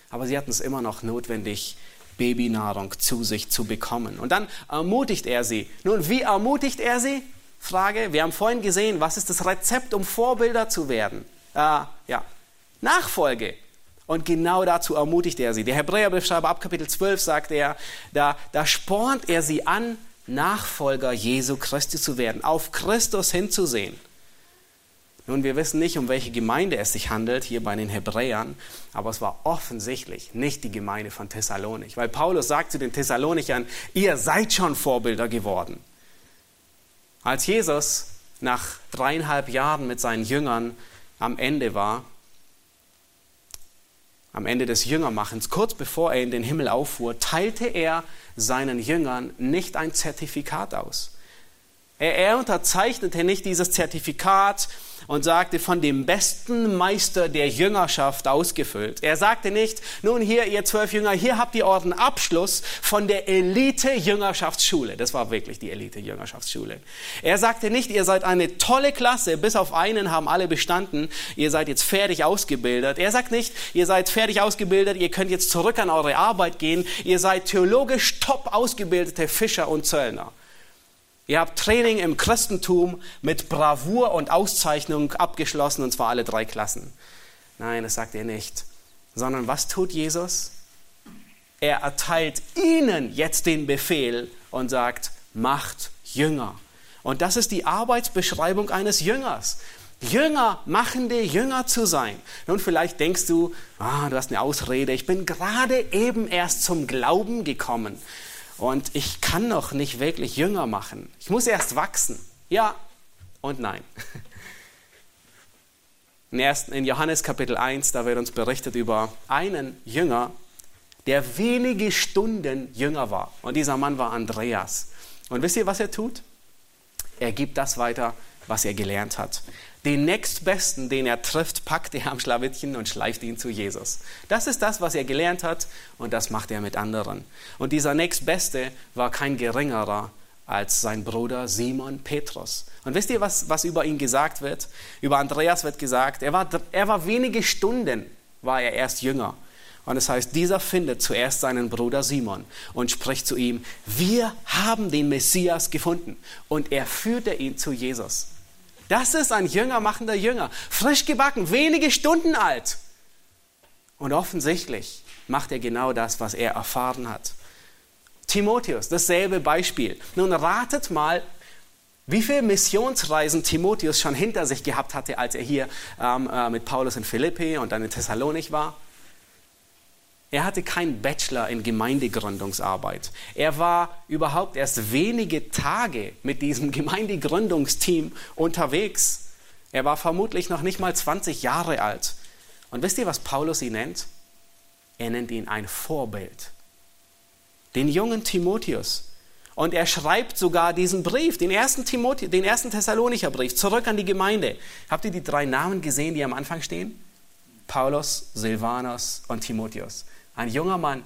[SPEAKER 1] Aber sie hatten es immer noch notwendig, Babynahrung zu sich zu bekommen. Und dann ermutigt er sie. Nun, wie ermutigt er sie? Frage, wir haben vorhin gesehen, was ist das Rezept, um Vorbilder zu werden? Äh, ja, Nachfolge. Und genau dazu ermutigt er sie. Der Hebräerbriefschreiber ab Kapitel 12 sagt er, da, da spornt er sie an, Nachfolger Jesu Christi zu werden, auf Christus hinzusehen. Nun, wir wissen nicht, um welche Gemeinde es sich handelt, hier bei den Hebräern, aber es war offensichtlich nicht die Gemeinde von Thessalonik, weil Paulus sagt zu den Thessalonichern, ihr seid schon Vorbilder geworden. Als Jesus nach dreieinhalb Jahren mit seinen Jüngern am Ende war, am Ende des Jüngermachens, kurz bevor er in den Himmel auffuhr, teilte er seinen Jüngern nicht ein Zertifikat aus. Er unterzeichnete nicht dieses Zertifikat und sagte, von dem besten Meister der Jüngerschaft ausgefüllt. Er sagte nicht, nun hier, ihr zwölf Jünger, hier habt ihr euren Abschluss von der Elite-Jüngerschaftsschule. Das war wirklich die Elite-Jüngerschaftsschule. Er sagte nicht, ihr seid eine tolle Klasse, bis auf einen haben alle bestanden, ihr seid jetzt fertig ausgebildet. Er sagt nicht, ihr seid fertig ausgebildet, ihr könnt jetzt zurück an eure Arbeit gehen, ihr seid theologisch top ausgebildete Fischer und Zöllner. Ihr habt Training im Christentum mit Bravour und Auszeichnung abgeschlossen, und zwar alle drei Klassen. Nein, das sagt er nicht. Sondern was tut Jesus? Er erteilt ihnen jetzt den Befehl und sagt, macht Jünger. Und das ist die Arbeitsbeschreibung eines Jüngers. Jünger, machende Jünger zu sein. Nun, vielleicht denkst du, ah, du hast eine Ausrede, ich bin gerade eben erst zum Glauben gekommen und ich kann noch nicht wirklich jünger machen. Ich muss erst wachsen. Ja und nein. In Johannes Kapitel 1, da wird uns berichtet über einen Jünger, der wenige Stunden jünger war. Und dieser Mann war Andreas. Und wisst ihr, was er tut? Er gibt das weiter, was er gelernt hat. Den nächstbesten, den er trifft, packt er am Schlawittchen und schleift ihn zu Jesus. Das ist das, was er gelernt hat und das macht er mit anderen. Und dieser nächstbeste war kein geringerer als sein Bruder Simon Petrus. Und wisst ihr, was, was über ihn gesagt wird? Über Andreas wird gesagt, er war, er war wenige Stunden, war er erst jünger. Und es heißt, dieser findet zuerst seinen Bruder Simon und spricht zu ihm, wir haben den Messias gefunden. Und er führte ihn zu Jesus. Das ist ein jüngermachender Jünger, frisch gebacken, wenige Stunden alt. Und offensichtlich macht er genau das, was er erfahren hat. Timotheus, dasselbe Beispiel. Nun ratet mal, wie viele Missionsreisen Timotheus schon hinter sich gehabt hatte, als er hier ähm, äh, mit Paulus in Philippi und dann in Thessalonik war. Er hatte keinen Bachelor in Gemeindegründungsarbeit. Er war überhaupt erst wenige Tage mit diesem Gemeindegründungsteam unterwegs. Er war vermutlich noch nicht mal 20 Jahre alt. Und wisst ihr, was Paulus ihn nennt? Er nennt ihn ein Vorbild. Den jungen Timotheus. Und er schreibt sogar diesen Brief, den ersten, Timothi den ersten Thessalonicher Brief, zurück an die Gemeinde. Habt ihr die drei Namen gesehen, die am Anfang stehen? Paulus, Silvanus und Timotheus. Ein junger Mann,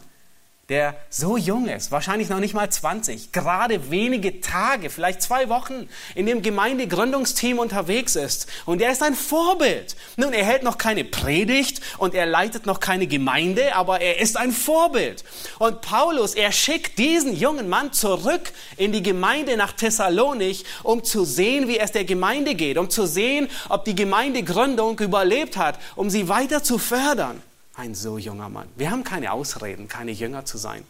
[SPEAKER 1] der so jung ist, wahrscheinlich noch nicht mal 20, gerade wenige Tage, vielleicht zwei Wochen in dem Gemeindegründungsteam unterwegs ist. Und er ist ein Vorbild. Nun, er hält noch keine Predigt und er leitet noch keine Gemeinde, aber er ist ein Vorbild. Und Paulus, er schickt diesen jungen Mann zurück in die Gemeinde nach Thessalonik, um zu sehen, wie es der Gemeinde geht, um zu sehen, ob die Gemeindegründung überlebt hat, um sie weiter zu fördern. Ein so junger Mann. Wir haben keine Ausreden, keine Jünger zu sein.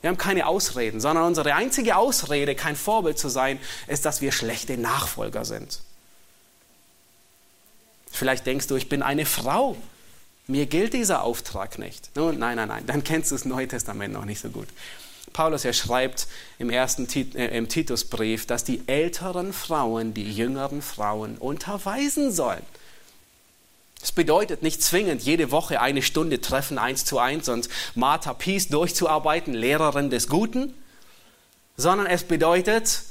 [SPEAKER 1] Wir haben keine Ausreden, sondern unsere einzige Ausrede, kein Vorbild zu sein, ist, dass wir schlechte Nachfolger sind. Vielleicht denkst du, ich bin eine Frau. Mir gilt dieser Auftrag nicht. Nun, nein, nein, nein, dann kennst du das Neue Testament noch nicht so gut. Paulus, er schreibt im ersten äh, im Titusbrief, dass die älteren Frauen die jüngeren Frauen unterweisen sollen. Das bedeutet nicht zwingend jede Woche eine Stunde Treffen eins zu eins und Martha Peace durchzuarbeiten, Lehrerin des Guten, sondern es bedeutet,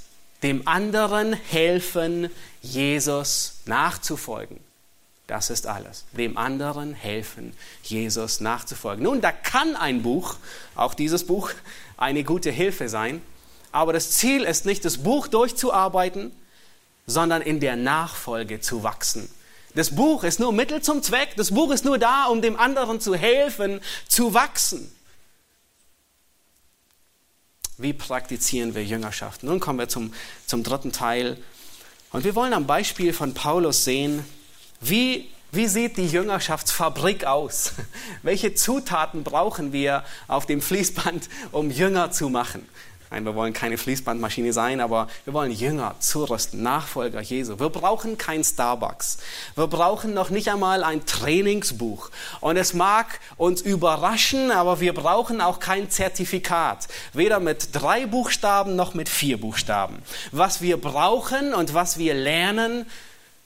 [SPEAKER 1] dem anderen helfen, Jesus nachzufolgen. Das ist alles. Dem anderen helfen, Jesus nachzufolgen. Nun, da kann ein Buch, auch dieses Buch, eine gute Hilfe sein. Aber das Ziel ist nicht, das Buch durchzuarbeiten, sondern in der Nachfolge zu wachsen. Das Buch ist nur Mittel zum Zweck. Das Buch ist nur da, um dem anderen zu helfen, zu wachsen. Wie praktizieren wir Jüngerschaft? Nun kommen wir zum, zum dritten Teil. Und wir wollen am Beispiel von Paulus sehen, wie, wie sieht die Jüngerschaftsfabrik aus? Welche Zutaten brauchen wir auf dem Fließband, um Jünger zu machen? Nein, wir wollen keine Fließbandmaschine sein, aber wir wollen Jünger zurüsten, Nachfolger Jesu. Wir brauchen kein Starbucks. Wir brauchen noch nicht einmal ein Trainingsbuch. Und es mag uns überraschen, aber wir brauchen auch kein Zertifikat. Weder mit drei Buchstaben noch mit vier Buchstaben. Was wir brauchen und was wir lernen,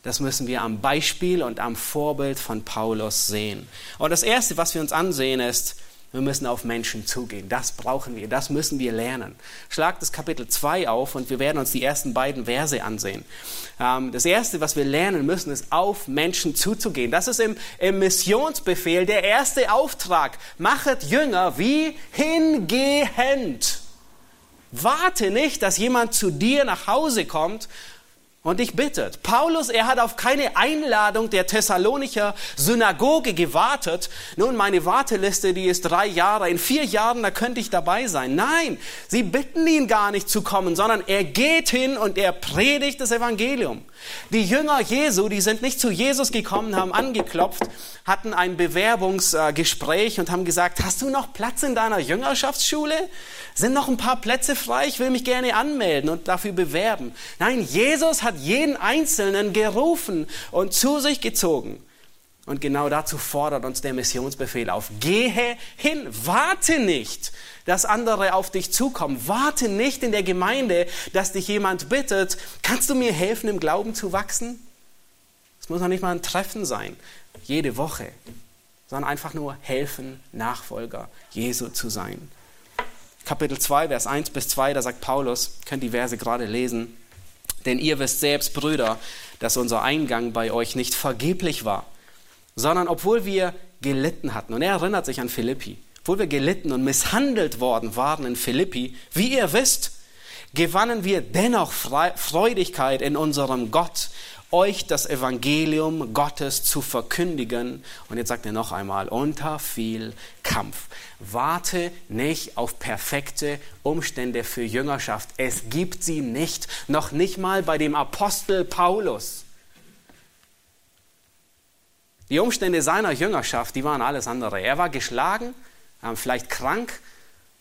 [SPEAKER 1] das müssen wir am Beispiel und am Vorbild von Paulus sehen. Und das Erste, was wir uns ansehen, ist, wir müssen auf Menschen zugehen. Das brauchen wir, das müssen wir lernen. Schlag das Kapitel 2 auf und wir werden uns die ersten beiden Verse ansehen. Ähm, das Erste, was wir lernen müssen, ist auf Menschen zuzugehen. Das ist im, im Missionsbefehl der erste Auftrag. Machet Jünger wie hingehend. Warte nicht, dass jemand zu dir nach Hause kommt und dich bittet. Paulus, er hat auf keine Einladung der Thessalonicher Synagoge gewartet. Nun, meine Warteliste, die ist drei Jahre. In vier Jahren, da könnte ich dabei sein. Nein, sie bitten ihn gar nicht zu kommen, sondern er geht hin und er predigt das Evangelium. Die Jünger Jesu, die sind nicht zu Jesus gekommen, haben angeklopft, hatten ein Bewerbungsgespräch und haben gesagt, hast du noch Platz in deiner Jüngerschaftsschule? Sind noch ein paar Plätze frei? Ich will mich gerne anmelden und dafür bewerben. Nein, Jesus hat jeden Einzelnen gerufen und zu sich gezogen. Und genau dazu fordert uns der Missionsbefehl auf. Gehe hin, warte nicht, dass andere auf dich zukommen. Warte nicht in der Gemeinde, dass dich jemand bittet, kannst du mir helfen, im Glauben zu wachsen? Es muss noch nicht mal ein Treffen sein, jede Woche, sondern einfach nur helfen, Nachfolger Jesu zu sein. Kapitel 2, Vers 1 bis 2, da sagt Paulus, könnt die Verse gerade lesen, denn ihr wisst selbst, Brüder, dass unser Eingang bei euch nicht vergeblich war, sondern obwohl wir gelitten hatten. Und er erinnert sich an Philippi obwohl wir gelitten und misshandelt worden waren in Philippi, wie ihr wisst, gewannen wir dennoch Freudigkeit in unserem Gott, euch das Evangelium Gottes zu verkündigen. Und jetzt sagt er noch einmal, unter viel Kampf. Warte nicht auf perfekte Umstände für Jüngerschaft. Es gibt sie nicht, noch nicht mal bei dem Apostel Paulus. Die Umstände seiner Jüngerschaft, die waren alles andere. Er war geschlagen, ähm, vielleicht krank,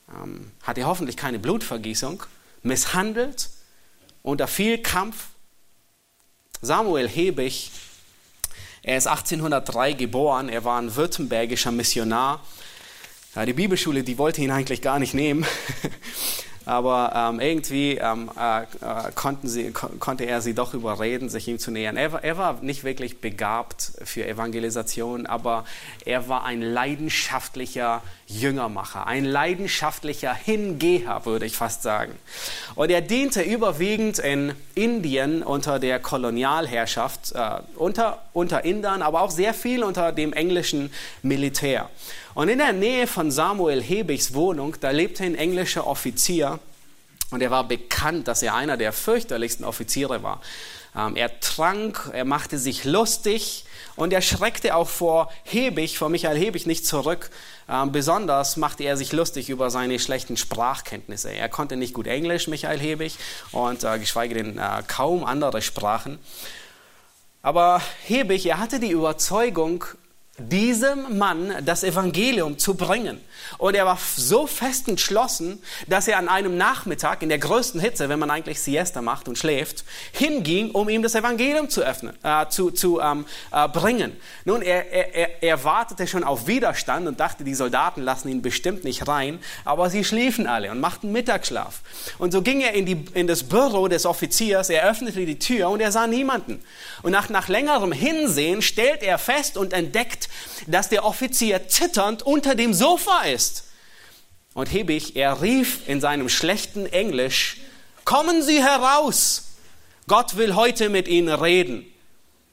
[SPEAKER 1] ähm, hatte hoffentlich keine Blutvergießung, misshandelt, unter viel Kampf. Samuel Hebig, er ist 1803 geboren, er war ein württembergischer Missionar. Die Bibelschule, die wollte ihn eigentlich gar nicht nehmen. Aber ähm, irgendwie ähm, äh, äh sie, ko konnte er sie doch überreden, sich ihm zu nähern. Er, er, war nicht wirklich begabt für Evangelisation, aber er war ein leidenschaftlicher Jüngermacher, ein leidenschaftlicher Hingeher, würde ich fast sagen. Und er diente überwiegend in Indien unter der Kolonialherrschaft, äh, unter, unter Indern, aber auch sehr viel unter dem englischen Militär. Und in der Nähe von Samuel Hebigs Wohnung, da lebte ein englischer Offizier und er war bekannt, dass er einer der fürchterlichsten Offiziere war. Ähm, er trank, er machte sich lustig und er schreckte auch vor Hebig, vor Michael Hebig nicht zurück. Ähm, besonders machte er sich lustig über seine schlechten Sprachkenntnisse. Er konnte nicht gut Englisch, Michael Hebig, und äh, geschweige denn äh, kaum andere Sprachen. Aber Hebig, er hatte die Überzeugung, diesem Mann das Evangelium zu bringen. Und er war so fest entschlossen, dass er an einem Nachmittag in der größten Hitze, wenn man eigentlich Siesta macht und schläft, hinging, um ihm das Evangelium zu öffnen, äh, zu, zu ähm, äh, bringen. Nun, er, er, er wartete schon auf Widerstand und dachte, die Soldaten lassen ihn bestimmt nicht rein, aber sie schliefen alle und machten Mittagsschlaf. Und so ging er in, die, in das Büro des Offiziers, er öffnete die Tür und er sah niemanden. Und nach, nach längerem Hinsehen stellt er fest und entdeckt, dass der Offizier zitternd unter dem Sofa ist. Und Hebig, er rief in seinem schlechten Englisch, kommen Sie heraus, Gott will heute mit Ihnen reden.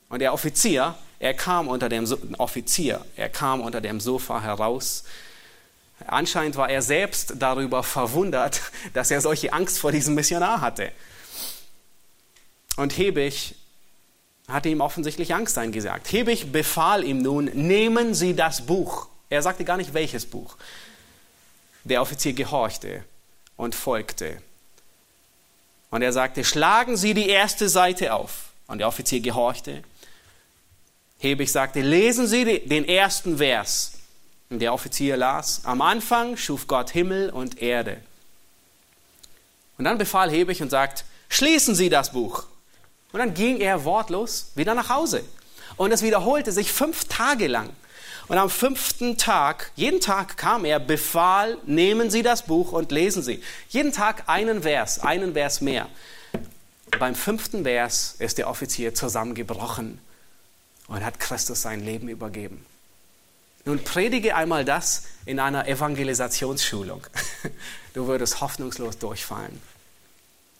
[SPEAKER 1] Und der Offizier, er kam unter dem so Offizier, er kam unter dem Sofa heraus. Anscheinend war er selbst darüber verwundert, dass er solche Angst vor diesem Missionar hatte. Und Hebig hatte ihm offensichtlich Angst eingesagt. Hebig befahl ihm nun, nehmen Sie das Buch. Er sagte gar nicht welches Buch. Der Offizier gehorchte und folgte. Und er sagte, schlagen Sie die erste Seite auf. Und der Offizier gehorchte. Hebig sagte, lesen Sie den ersten Vers. Und der Offizier las, am Anfang schuf Gott Himmel und Erde. Und dann befahl Hebig und sagt, schließen Sie das Buch. Und dann ging er wortlos wieder nach Hause. Und es wiederholte sich fünf Tage lang. Und am fünften Tag, jeden Tag kam er, befahl, nehmen Sie das Buch und lesen Sie. Jeden Tag einen Vers, einen Vers mehr. Beim fünften Vers ist der Offizier zusammengebrochen und hat Christus sein Leben übergeben. Nun predige einmal das in einer Evangelisationsschulung. Du würdest hoffnungslos durchfallen.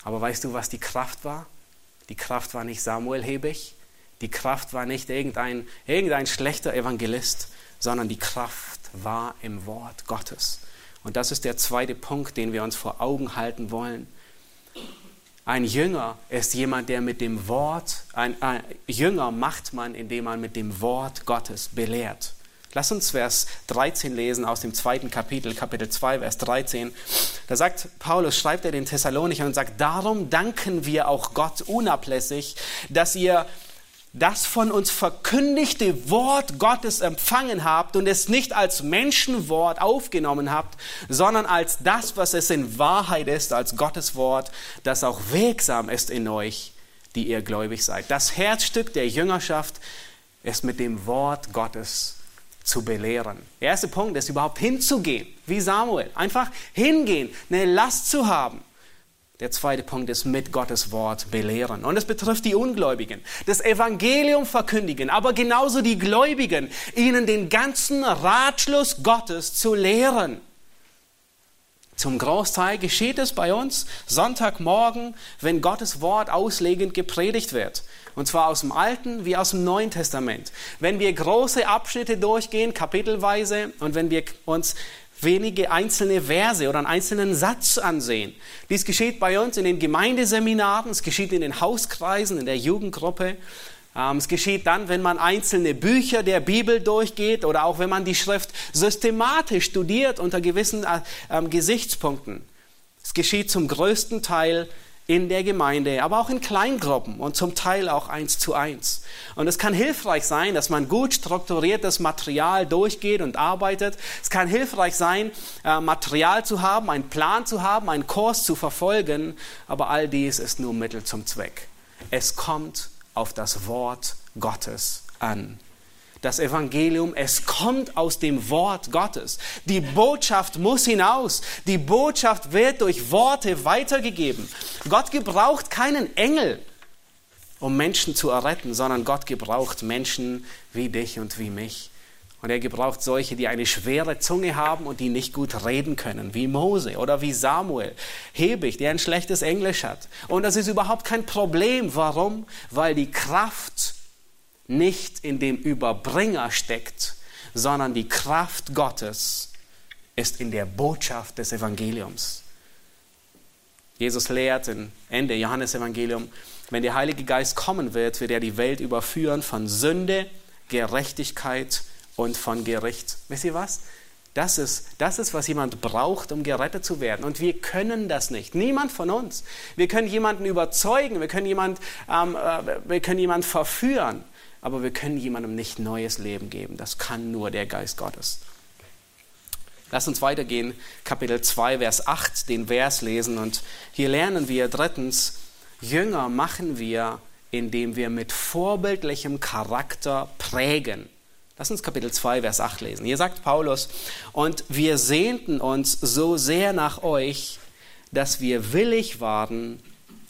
[SPEAKER 1] Aber weißt du, was die Kraft war? Die Kraft war nicht Samuel Hebig, die Kraft war nicht irgendein, irgendein schlechter Evangelist, sondern die Kraft war im Wort Gottes. Und das ist der zweite Punkt, den wir uns vor Augen halten wollen. Ein Jünger ist jemand, der mit dem Wort, ein, ein Jünger macht man, indem man mit dem Wort Gottes belehrt. Lass uns Vers 13 lesen aus dem zweiten Kapitel, Kapitel 2, Vers 13. Da sagt Paulus, schreibt er den Thessalonichern und sagt, darum danken wir auch Gott unablässig, dass ihr das von uns verkündigte Wort Gottes empfangen habt und es nicht als Menschenwort aufgenommen habt, sondern als das, was es in Wahrheit ist, als Gottes Wort, das auch wirksam ist in euch, die ihr gläubig seid. Das Herzstück der Jüngerschaft ist mit dem Wort Gottes zu belehren. Der erste Punkt ist überhaupt hinzugehen, wie Samuel. Einfach hingehen, eine Last zu haben. Der zweite Punkt ist mit Gottes Wort belehren. Und es betrifft die Ungläubigen. Das Evangelium verkündigen, aber genauso die Gläubigen, ihnen den ganzen Ratschluss Gottes zu lehren. Zum Großteil geschieht es bei uns Sonntagmorgen, wenn Gottes Wort auslegend gepredigt wird. Und zwar aus dem Alten wie aus dem Neuen Testament. Wenn wir große Abschnitte durchgehen, kapitelweise, und wenn wir uns wenige einzelne Verse oder einen einzelnen Satz ansehen. Dies geschieht bei uns in den Gemeindeseminaren, es geschieht in den Hauskreisen, in der Jugendgruppe. Ähm, es geschieht dann, wenn man einzelne Bücher der Bibel durchgeht oder auch wenn man die Schrift systematisch studiert unter gewissen äh, ähm, Gesichtspunkten. Es geschieht zum größten Teil in der Gemeinde, aber auch in Kleingruppen und zum Teil auch eins zu eins. Und es kann hilfreich sein, dass man gut strukturiertes Material durchgeht und arbeitet. Es kann hilfreich sein, äh, Material zu haben, einen Plan zu haben, einen Kurs zu verfolgen, aber all dies ist nur Mittel zum Zweck. Es kommt auf das Wort Gottes an. Das Evangelium, es kommt aus dem Wort Gottes. Die Botschaft muss hinaus. Die Botschaft wird durch Worte weitergegeben. Gott gebraucht keinen Engel, um Menschen zu erretten, sondern Gott gebraucht Menschen wie dich und wie mich. Und er gebraucht solche, die eine schwere Zunge haben und die nicht gut reden können, wie Mose oder wie Samuel, Hebig, der ein schlechtes Englisch hat. Und das ist überhaupt kein Problem. Warum? Weil die Kraft nicht in dem Überbringer steckt, sondern die Kraft Gottes ist in der Botschaft des Evangeliums. Jesus lehrt in Ende Johannes Evangelium, wenn der Heilige Geist kommen wird, wird er die Welt überführen von Sünde, Gerechtigkeit und von Gericht. Wisst ihr was? Das ist, das ist, was jemand braucht, um gerettet zu werden. Und wir können das nicht. Niemand von uns. Wir können jemanden überzeugen, wir können jemanden, ähm, äh, wir können jemanden verführen, aber wir können jemandem nicht neues Leben geben. Das kann nur der Geist Gottes. Lass uns weitergehen, Kapitel 2, Vers 8, den Vers lesen. Und hier lernen wir drittens, Jünger machen wir, indem wir mit vorbildlichem Charakter prägen. Lass uns Kapitel 2, Vers 8 lesen. Hier sagt Paulus, und wir sehnten uns so sehr nach euch, dass wir willig waren,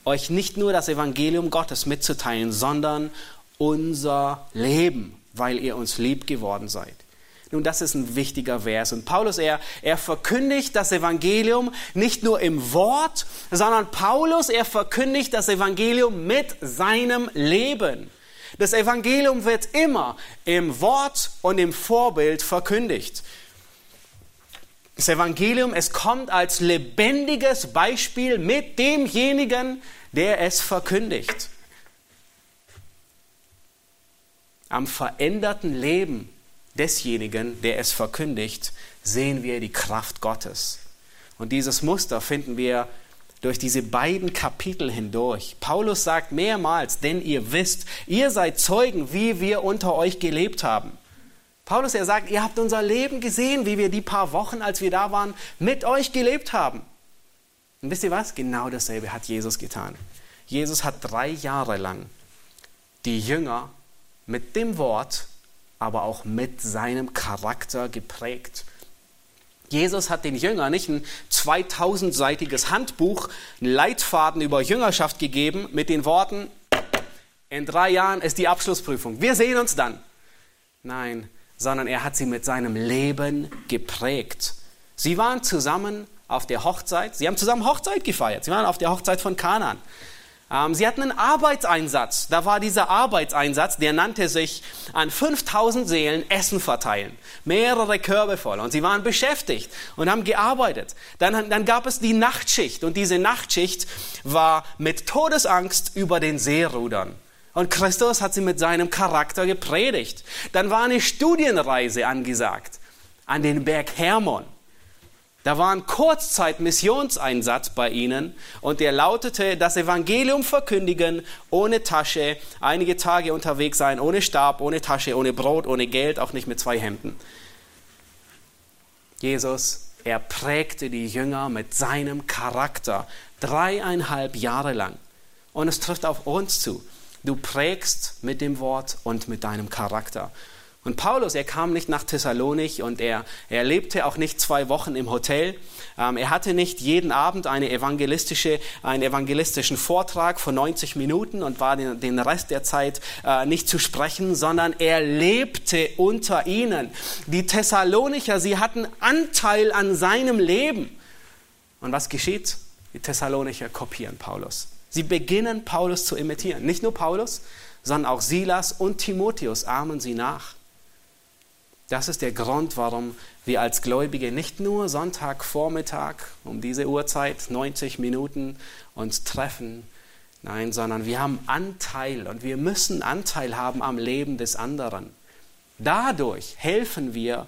[SPEAKER 1] euch nicht nur das Evangelium Gottes mitzuteilen, sondern unser Leben, weil ihr uns lieb geworden seid. Nun, das ist ein wichtiger Vers. Und Paulus, er, er verkündigt das Evangelium nicht nur im Wort, sondern Paulus, er verkündigt das Evangelium mit seinem Leben. Das Evangelium wird immer im Wort und im Vorbild verkündigt. Das Evangelium, es kommt als lebendiges Beispiel mit demjenigen, der es verkündigt. Am veränderten Leben desjenigen, der es verkündigt, sehen wir die Kraft Gottes. Und dieses Muster finden wir durch diese beiden Kapitel hindurch. Paulus sagt mehrmals, denn ihr wisst, ihr seid Zeugen, wie wir unter euch gelebt haben. Paulus, er sagt, ihr habt unser Leben gesehen, wie wir die paar Wochen, als wir da waren, mit euch gelebt haben. Und wisst ihr was? Genau dasselbe hat Jesus getan. Jesus hat drei Jahre lang die Jünger mit dem Wort, aber auch mit seinem Charakter geprägt. Jesus hat den Jüngern nicht ein 2000-seitiges Handbuch, einen Leitfaden über Jüngerschaft gegeben mit den Worten, in drei Jahren ist die Abschlussprüfung. Wir sehen uns dann. Nein, sondern er hat sie mit seinem Leben geprägt. Sie waren zusammen auf der Hochzeit, sie haben zusammen Hochzeit gefeiert, sie waren auf der Hochzeit von Kanan. Ähm, sie hatten einen Arbeitseinsatz. Da war dieser Arbeitseinsatz, der nannte sich an 5000 Seelen Essen verteilen. Mehrere Körbe voll. Und sie waren beschäftigt und haben gearbeitet. Dann, dann gab es die Nachtschicht. Und diese Nachtschicht war mit Todesangst über den See rudern. Und Christus hat sie mit seinem Charakter gepredigt. Dann war eine Studienreise angesagt an den Berg Hermon. Da war ein Kurzzeit-Missionseinsatz bei ihnen und der lautete, das Evangelium verkündigen, ohne Tasche, einige Tage unterwegs sein, ohne Stab, ohne Tasche, ohne Brot, ohne Geld, auch nicht mit zwei Hemden. Jesus, er prägte die Jünger mit seinem Charakter dreieinhalb Jahre lang. Und es trifft auf uns zu. Du prägst mit dem Wort und mit deinem Charakter. Und Paulus, er kam nicht nach Thessalonich und er, er lebte auch nicht zwei Wochen im Hotel. Ähm, er hatte nicht jeden Abend eine evangelistische, einen evangelistischen Vortrag von 90 Minuten und war den, den Rest der Zeit äh, nicht zu sprechen, sondern er lebte unter ihnen. Die Thessalonicher, sie hatten Anteil an seinem Leben. Und was geschieht? Die Thessalonicher kopieren Paulus. Sie beginnen Paulus zu imitieren. Nicht nur Paulus, sondern auch Silas und Timotheus ahmen sie nach. Das ist der Grund, warum wir als Gläubige nicht nur Sonntagvormittag um diese Uhrzeit 90 Minuten uns treffen, nein, sondern wir haben Anteil und wir müssen Anteil haben am Leben des anderen. Dadurch helfen wir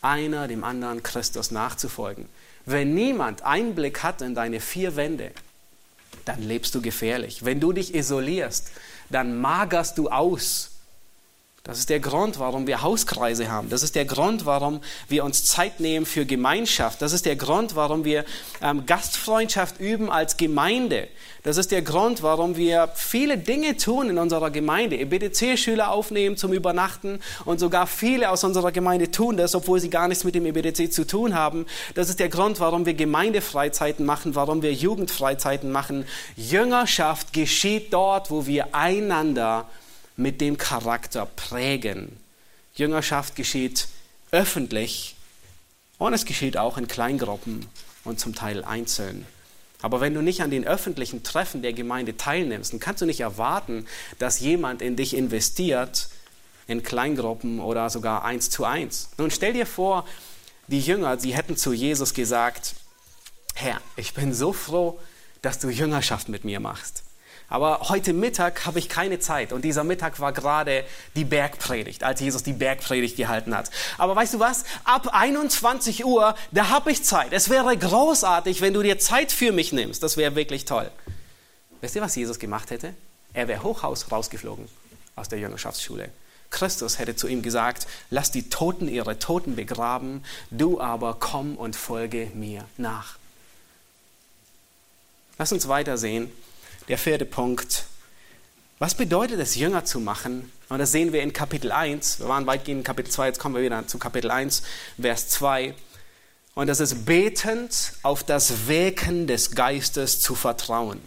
[SPEAKER 1] einer dem anderen Christus nachzufolgen. Wenn niemand Einblick hat in deine vier Wände, dann lebst du gefährlich. Wenn du dich isolierst, dann magerst du aus das ist der Grund, warum wir Hauskreise haben. Das ist der Grund, warum wir uns Zeit nehmen für Gemeinschaft. Das ist der Grund, warum wir ähm, Gastfreundschaft üben als Gemeinde. Das ist der Grund, warum wir viele Dinge tun in unserer Gemeinde. EBDC-Schüler aufnehmen zum Übernachten und sogar viele aus unserer Gemeinde tun das, obwohl sie gar nichts mit dem EBDC zu tun haben. Das ist der Grund, warum wir Gemeindefreizeiten machen, warum wir Jugendfreizeiten machen. Jüngerschaft geschieht dort, wo wir einander mit dem Charakter prägen. Jüngerschaft geschieht öffentlich und es geschieht auch in Kleingruppen und zum Teil einzeln. Aber wenn du nicht an den öffentlichen Treffen der Gemeinde teilnimmst, dann kannst du nicht erwarten, dass jemand in dich investiert in Kleingruppen oder sogar eins zu eins. Nun stell dir vor, die Jünger, sie hätten zu Jesus gesagt, Herr, ich bin so froh, dass du Jüngerschaft mit mir machst. Aber heute Mittag habe ich keine Zeit. Und dieser Mittag war gerade die Bergpredigt, als Jesus die Bergpredigt gehalten hat. Aber weißt du was? Ab 21 Uhr, da habe ich Zeit. Es wäre großartig, wenn du dir Zeit für mich nimmst. Das wäre wirklich toll. Wisst ihr, was Jesus gemacht hätte? Er wäre hochhaus rausgeflogen aus der Jüngerschaftsschule. Christus hätte zu ihm gesagt, lass die Toten ihre Toten begraben, du aber komm und folge mir nach. Lass uns weitersehen der vierte Punkt. Was bedeutet es, Jünger zu machen? Und das sehen wir in Kapitel 1. Wir waren weitgehend in Kapitel 2, jetzt kommen wir wieder zu Kapitel 1, Vers 2. Und das ist betend auf das Wirken des Geistes zu vertrauen.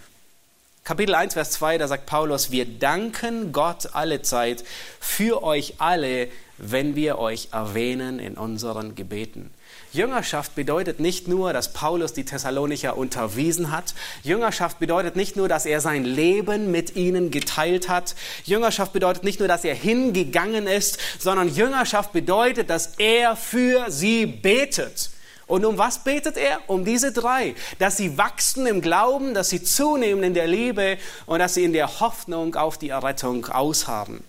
[SPEAKER 1] Kapitel 1, Vers 2, da sagt Paulus, wir danken Gott alle Zeit für euch alle, wenn wir euch erwähnen in unseren Gebeten. Jüngerschaft bedeutet nicht nur, dass Paulus die Thessalonicher unterwiesen hat. Jüngerschaft bedeutet nicht nur, dass er sein Leben mit ihnen geteilt hat. Jüngerschaft bedeutet nicht nur, dass er hingegangen ist, sondern Jüngerschaft bedeutet, dass er für sie betet Und um was betet er? Um diese drei. Dass sie wachsen im Glauben, dass sie zunehmen in der Liebe und dass sie in der Hoffnung auf die Errettung ausharren.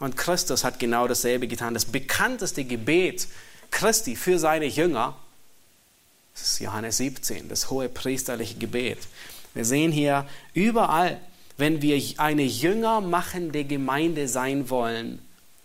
[SPEAKER 1] Und Christus hat genau dasselbe getan. Das bekannteste Gebet Christi für seine Jünger, das ist Johannes 17, das hohe priesterliche Gebet. Wir sehen hier überall, wenn wir eine jüngermachende Gemeinde sein wollen,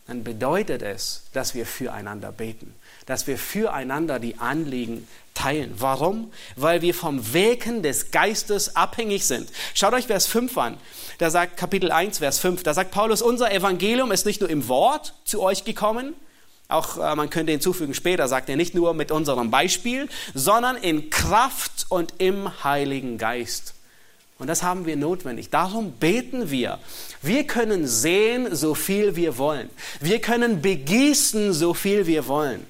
[SPEAKER 1] dann bedeutet es, dass wir füreinander beten, dass wir füreinander die Anliegen teilen. Warum? Weil wir vom Wirken des Geistes abhängig sind. Schaut euch Vers 5 an. Da sagt Kapitel 1, Vers 5, da sagt Paulus, unser Evangelium ist nicht nur im Wort zu euch gekommen, auch äh, man könnte hinzufügen, später sagt er nicht nur mit unserem Beispiel, sondern in Kraft und im Heiligen Geist. Und das haben wir notwendig. Darum beten wir. Wir können sehen, so viel wir wollen. Wir können begießen, so viel wir wollen.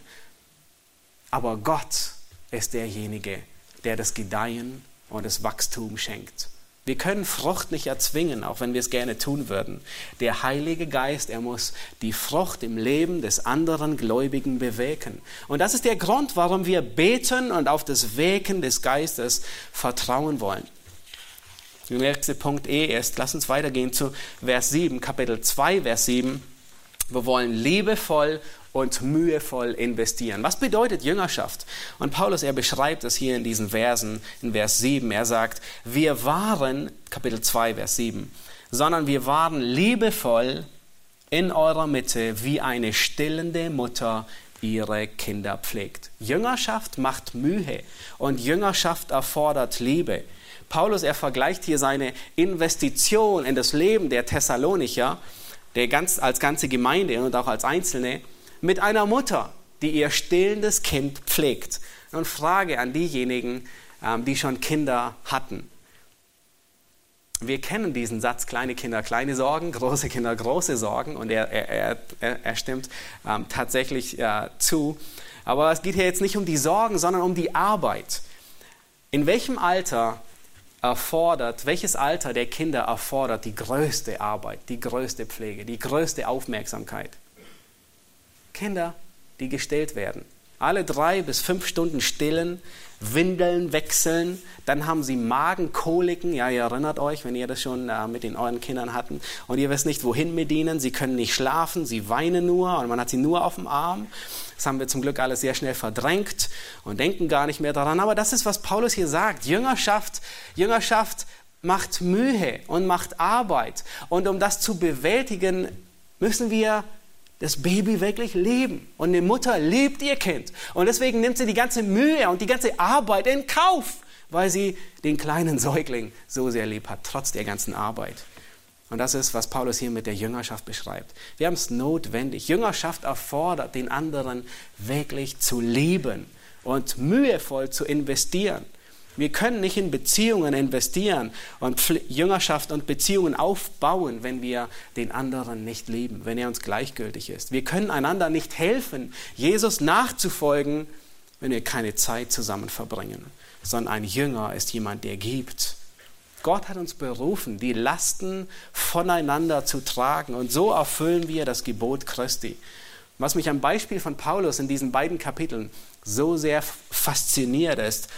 [SPEAKER 1] Aber Gott ist derjenige, der das Gedeihen und das Wachstum schenkt. Wir können Frucht nicht erzwingen, auch wenn wir es gerne tun würden. Der Heilige Geist, er muss die Frucht im Leben des anderen Gläubigen bewirken. Und das ist der Grund, warum wir beten und auf das Wirken des Geistes vertrauen wollen. Der nächste Punkt E ist, lass uns weitergehen zu Vers 7, Kapitel 2, Vers 7. Wir wollen liebevoll und mühevoll investieren. Was bedeutet Jüngerschaft? Und Paulus, er beschreibt es hier in diesen Versen, in Vers 7. Er sagt, wir waren, Kapitel 2, Vers 7, sondern wir waren liebevoll in eurer Mitte, wie eine stillende Mutter ihre Kinder pflegt. Jüngerschaft macht Mühe und Jüngerschaft erfordert Liebe. Paulus, er vergleicht hier seine Investition in das Leben der Thessalonicher, der ganz, als ganze Gemeinde und auch als Einzelne, mit einer Mutter, die ihr stillendes Kind pflegt. Und Frage an diejenigen, ähm, die schon Kinder hatten. Wir kennen diesen Satz, kleine Kinder, kleine Sorgen, große Kinder, große Sorgen. Und er, er, er, er stimmt ähm, tatsächlich äh, zu. Aber es geht hier jetzt nicht um die Sorgen, sondern um die Arbeit. In welchem Alter erfordert, welches Alter der Kinder erfordert die größte Arbeit, die größte Pflege, die größte Aufmerksamkeit? Kinder, die gestillt werden. Alle drei bis fünf Stunden stillen, Windeln wechseln, dann haben sie Magenkoliken. Ja, ihr erinnert euch, wenn ihr das schon äh, mit den euren Kindern hatten. Und ihr wisst nicht, wohin mit ihnen. Sie können nicht schlafen, sie weinen nur und man hat sie nur auf dem Arm. Das haben wir zum Glück alles sehr schnell verdrängt und denken gar nicht mehr daran. Aber das ist, was Paulus hier sagt. Jüngerschaft, Jüngerschaft macht Mühe und macht Arbeit. Und um das zu bewältigen, müssen wir das Baby wirklich lieben. Und eine Mutter liebt ihr Kind. Und deswegen nimmt sie die ganze Mühe und die ganze Arbeit in Kauf, weil sie den kleinen Säugling so sehr lieb hat, trotz der ganzen Arbeit. Und das ist, was Paulus hier mit der Jüngerschaft beschreibt. Wir haben es notwendig. Jüngerschaft erfordert, den anderen wirklich zu lieben und mühevoll zu investieren. Wir können nicht in Beziehungen investieren und Jüngerschaft und Beziehungen aufbauen, wenn wir den anderen nicht lieben, wenn er uns gleichgültig ist. Wir können einander nicht helfen, Jesus nachzufolgen, wenn wir keine Zeit zusammen verbringen, sondern ein Jünger ist jemand, der gibt. Gott hat uns berufen, die Lasten voneinander zu tragen und so erfüllen wir das Gebot Christi. Was mich am Beispiel von Paulus in diesen beiden Kapiteln so sehr fasziniert ist,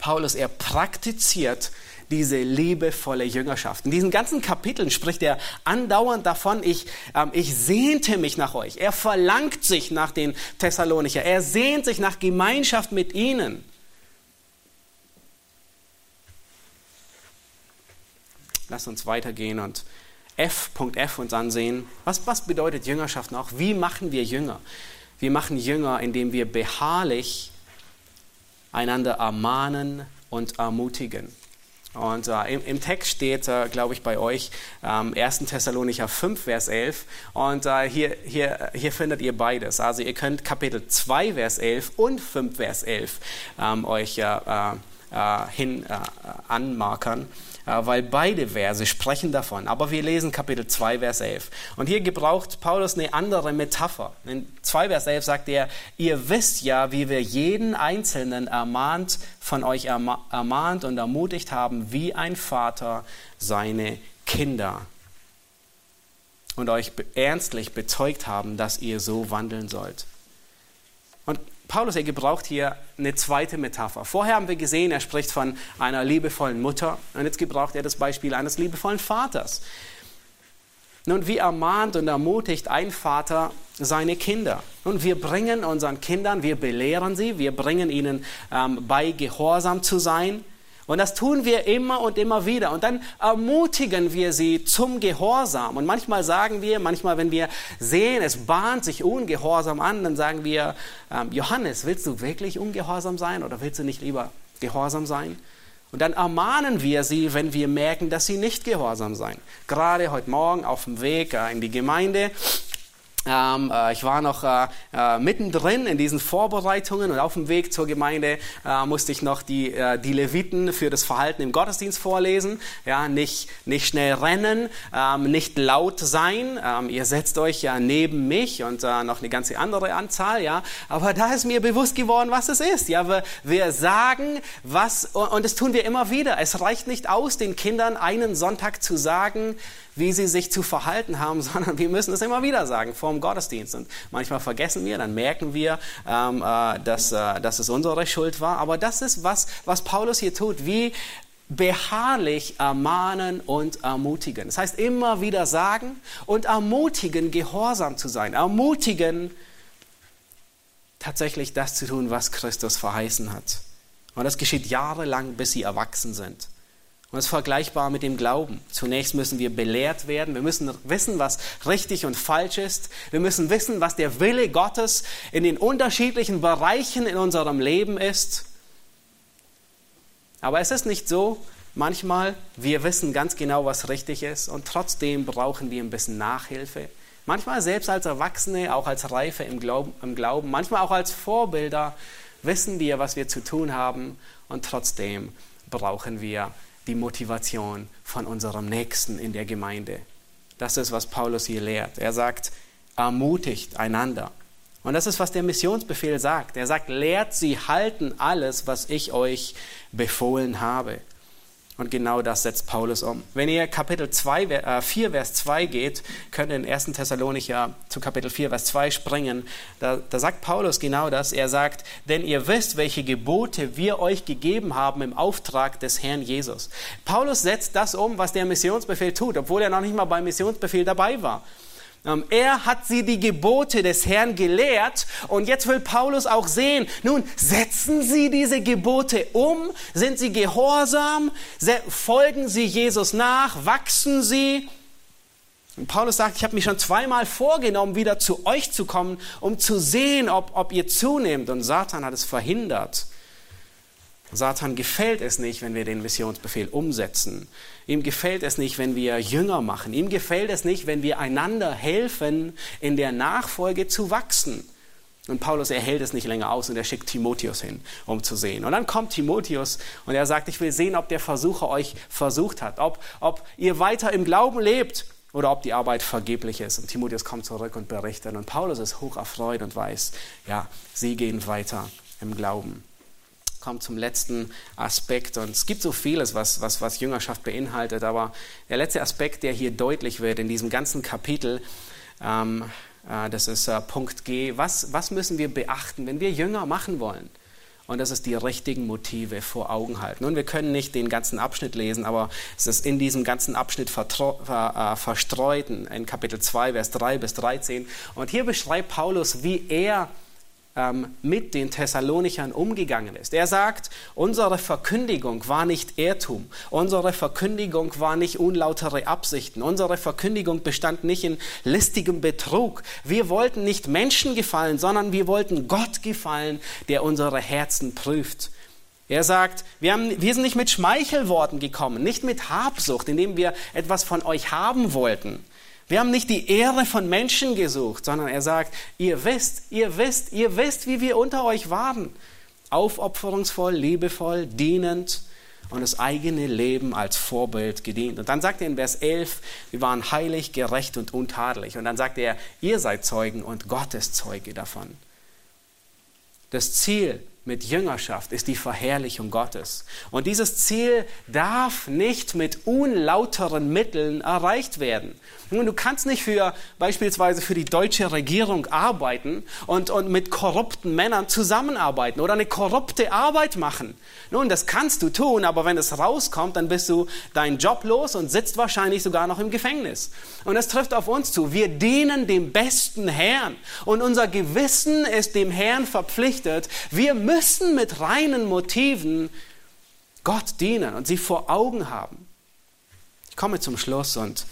[SPEAKER 1] Paulus, er praktiziert diese liebevolle Jüngerschaft. In diesen ganzen Kapiteln spricht er andauernd davon, ich, ähm, ich sehnte mich nach euch. Er verlangt sich nach den Thessalonicher. Er sehnt sich nach Gemeinschaft mit ihnen. Lass uns weitergehen und F.F F uns ansehen. Was, was bedeutet Jüngerschaft noch? Wie machen wir Jünger? Wir machen Jünger, indem wir beharrlich einander ermahnen und ermutigen. Und äh, im, im, Text steht, äh, glaube ich, bei euch ähm, 1. Thessalonicher 5, Vers 11. Und äh, hier, hier, hier findet ihr beides. Also ihr könnt Kapitel 2, Vers 11 und 5, Vers 11 ähm, euch äh, äh, hin äh, anmarkern weil beide Verse sprechen davon. Aber wir lesen Kapitel 2, Vers 11. Und hier gebraucht Paulus eine andere Metapher. In 2, Vers 11 sagt er, ihr wisst ja, wie wir jeden Einzelnen ermahnt, von euch ermahnt und ermutigt haben, wie ein Vater seine Kinder. Und euch ernstlich bezeugt haben, dass ihr so wandeln sollt. Paulus, er gebraucht hier eine zweite Metapher. Vorher haben wir gesehen, er spricht von einer liebevollen Mutter und jetzt gebraucht er das Beispiel eines liebevollen Vaters. Nun, wie ermahnt und ermutigt ein Vater seine Kinder? Und wir bringen unseren Kindern, wir belehren sie, wir bringen ihnen ähm, bei, gehorsam zu sein. Und das tun wir immer und immer wieder. Und dann ermutigen wir sie zum Gehorsam. Und manchmal sagen wir, manchmal, wenn wir sehen, es bahnt sich ungehorsam an, dann sagen wir, ähm, Johannes, willst du wirklich ungehorsam sein oder willst du nicht lieber gehorsam sein? Und dann ermahnen wir sie, wenn wir merken, dass sie nicht gehorsam sein. Gerade heute Morgen auf dem Weg äh, in die Gemeinde ähm, äh, ich war noch äh, äh, mittendrin in diesen Vorbereitungen und auf dem Weg zur Gemeinde äh, musste ich noch die, äh, die Leviten für das Verhalten im Gottesdienst vorlesen. Ja, nicht, nicht schnell rennen, ähm, nicht laut sein. Ähm, ihr setzt euch ja neben mich und äh, noch eine ganze andere Anzahl. Ja, aber da ist mir bewusst geworden, was es ist. Ja, wir, wir sagen, was und das tun wir immer wieder. Es reicht nicht aus, den Kindern einen Sonntag zu sagen, wie sie sich zu verhalten haben, sondern wir müssen es immer wieder sagen vor Gottesdienst. Und manchmal vergessen wir, dann merken wir, ähm, äh, dass, äh, dass es unsere Schuld war. Aber das ist was, was Paulus hier tut. Wie beharrlich ermahnen und ermutigen. Das heißt, immer wieder sagen und ermutigen, gehorsam zu sein. Ermutigen, tatsächlich das zu tun, was Christus verheißen hat. Und das geschieht jahrelang, bis sie erwachsen sind. Und es ist vergleichbar mit dem Glauben. Zunächst müssen wir belehrt werden. Wir müssen wissen, was richtig und falsch ist. Wir müssen wissen, was der Wille Gottes in den unterschiedlichen Bereichen in unserem Leben ist. Aber es ist nicht so, manchmal, wir wissen ganz genau, was richtig ist und trotzdem brauchen wir ein bisschen Nachhilfe. Manchmal selbst als Erwachsene, auch als Reife im Glauben, im Glauben, manchmal auch als Vorbilder wissen wir, was wir zu tun haben und trotzdem brauchen wir die Motivation von unserem Nächsten in der Gemeinde. Das ist, was Paulus hier lehrt. Er sagt, ermutigt einander. Und das ist, was der Missionsbefehl sagt. Er sagt, lehrt sie halten alles, was ich euch befohlen habe. Und genau das setzt Paulus um. Wenn ihr Kapitel 2, äh, 4, Vers 2 geht, könnt ihr in 1. Thessalonicher zu Kapitel 4, Vers 2 springen. Da, da sagt Paulus genau das. Er sagt, denn ihr wisst, welche Gebote wir euch gegeben haben im Auftrag des Herrn Jesus. Paulus setzt das um, was der Missionsbefehl tut, obwohl er noch nicht mal beim Missionsbefehl dabei war. Ähm, er hat sie die Gebote des Herrn gelehrt und jetzt will Paulus auch sehen, nun setzen sie diese Gebote um, sind sie gehorsam, folgen sie Jesus nach, wachsen sie. Und Paulus sagt, ich habe mich schon zweimal vorgenommen, wieder zu euch zu kommen, um zu sehen, ob, ob ihr zunehmt. Und Satan hat es verhindert. Satan gefällt es nicht, wenn wir den Missionsbefehl umsetzen. Ihm gefällt es nicht, wenn wir Jünger machen. Ihm gefällt es nicht, wenn wir einander helfen, in der Nachfolge zu wachsen. Und Paulus erhält es nicht länger aus und er schickt Timotheus hin, um zu sehen. Und dann kommt Timotheus und er sagt, ich will sehen, ob der Versucher euch versucht hat, ob, ob ihr weiter im Glauben lebt oder ob die Arbeit vergeblich ist. Und Timotheus kommt zurück und berichtet. Und Paulus ist hoch erfreut und weiß, ja, sie gehen weiter im Glauben kommt zum letzten Aspekt. Und es gibt so vieles, was, was, was Jüngerschaft beinhaltet, aber der letzte Aspekt, der hier deutlich wird in diesem ganzen Kapitel, ähm, äh, das ist äh, Punkt G. Was, was müssen wir beachten, wenn wir Jünger machen wollen? Und das ist die richtigen Motive vor Augen halten. Und wir können nicht den ganzen Abschnitt lesen, aber es ist in diesem ganzen Abschnitt ver äh, verstreut, in Kapitel 2, Vers 3 bis 13. Und hier beschreibt Paulus, wie er ähm, mit den Thessalonichern umgegangen ist. Er sagt, unsere Verkündigung war nicht Irrtum, unsere Verkündigung war nicht unlautere Absichten, unsere Verkündigung bestand nicht in listigem Betrug. Wir wollten nicht Menschen gefallen, sondern wir wollten Gott gefallen, der unsere Herzen prüft. Er sagt, wir, haben, wir sind nicht mit Schmeichelworten gekommen, nicht mit Habsucht, indem wir etwas von euch haben wollten, wir haben nicht die Ehre von Menschen gesucht, sondern er sagt, ihr wisst, ihr wisst, ihr wisst, wie wir unter euch waren. Aufopferungsvoll, liebevoll, dienend und das eigene Leben als Vorbild gedient. Und dann sagt er in Vers 11, wir waren heilig, gerecht und untadelig. Und dann sagt er, ihr seid Zeugen und Gott ist Zeuge davon. Das Ziel mit Jüngerschaft ist die Verherrlichung Gottes. Und dieses Ziel darf nicht mit unlauteren Mitteln erreicht werden. Nun, du kannst nicht für beispielsweise für die deutsche Regierung arbeiten und, und mit korrupten Männern zusammenarbeiten oder eine korrupte Arbeit machen. Nun, das kannst du tun, aber wenn es rauskommt, dann bist du deinen Job los und sitzt wahrscheinlich sogar noch im Gefängnis. Und es trifft auf uns zu. Wir dienen dem besten Herrn und unser Gewissen ist dem Herrn verpflichtet. Wir müssen mit reinen Motiven Gott dienen und sie vor Augen haben. Ich komme zum Schluss und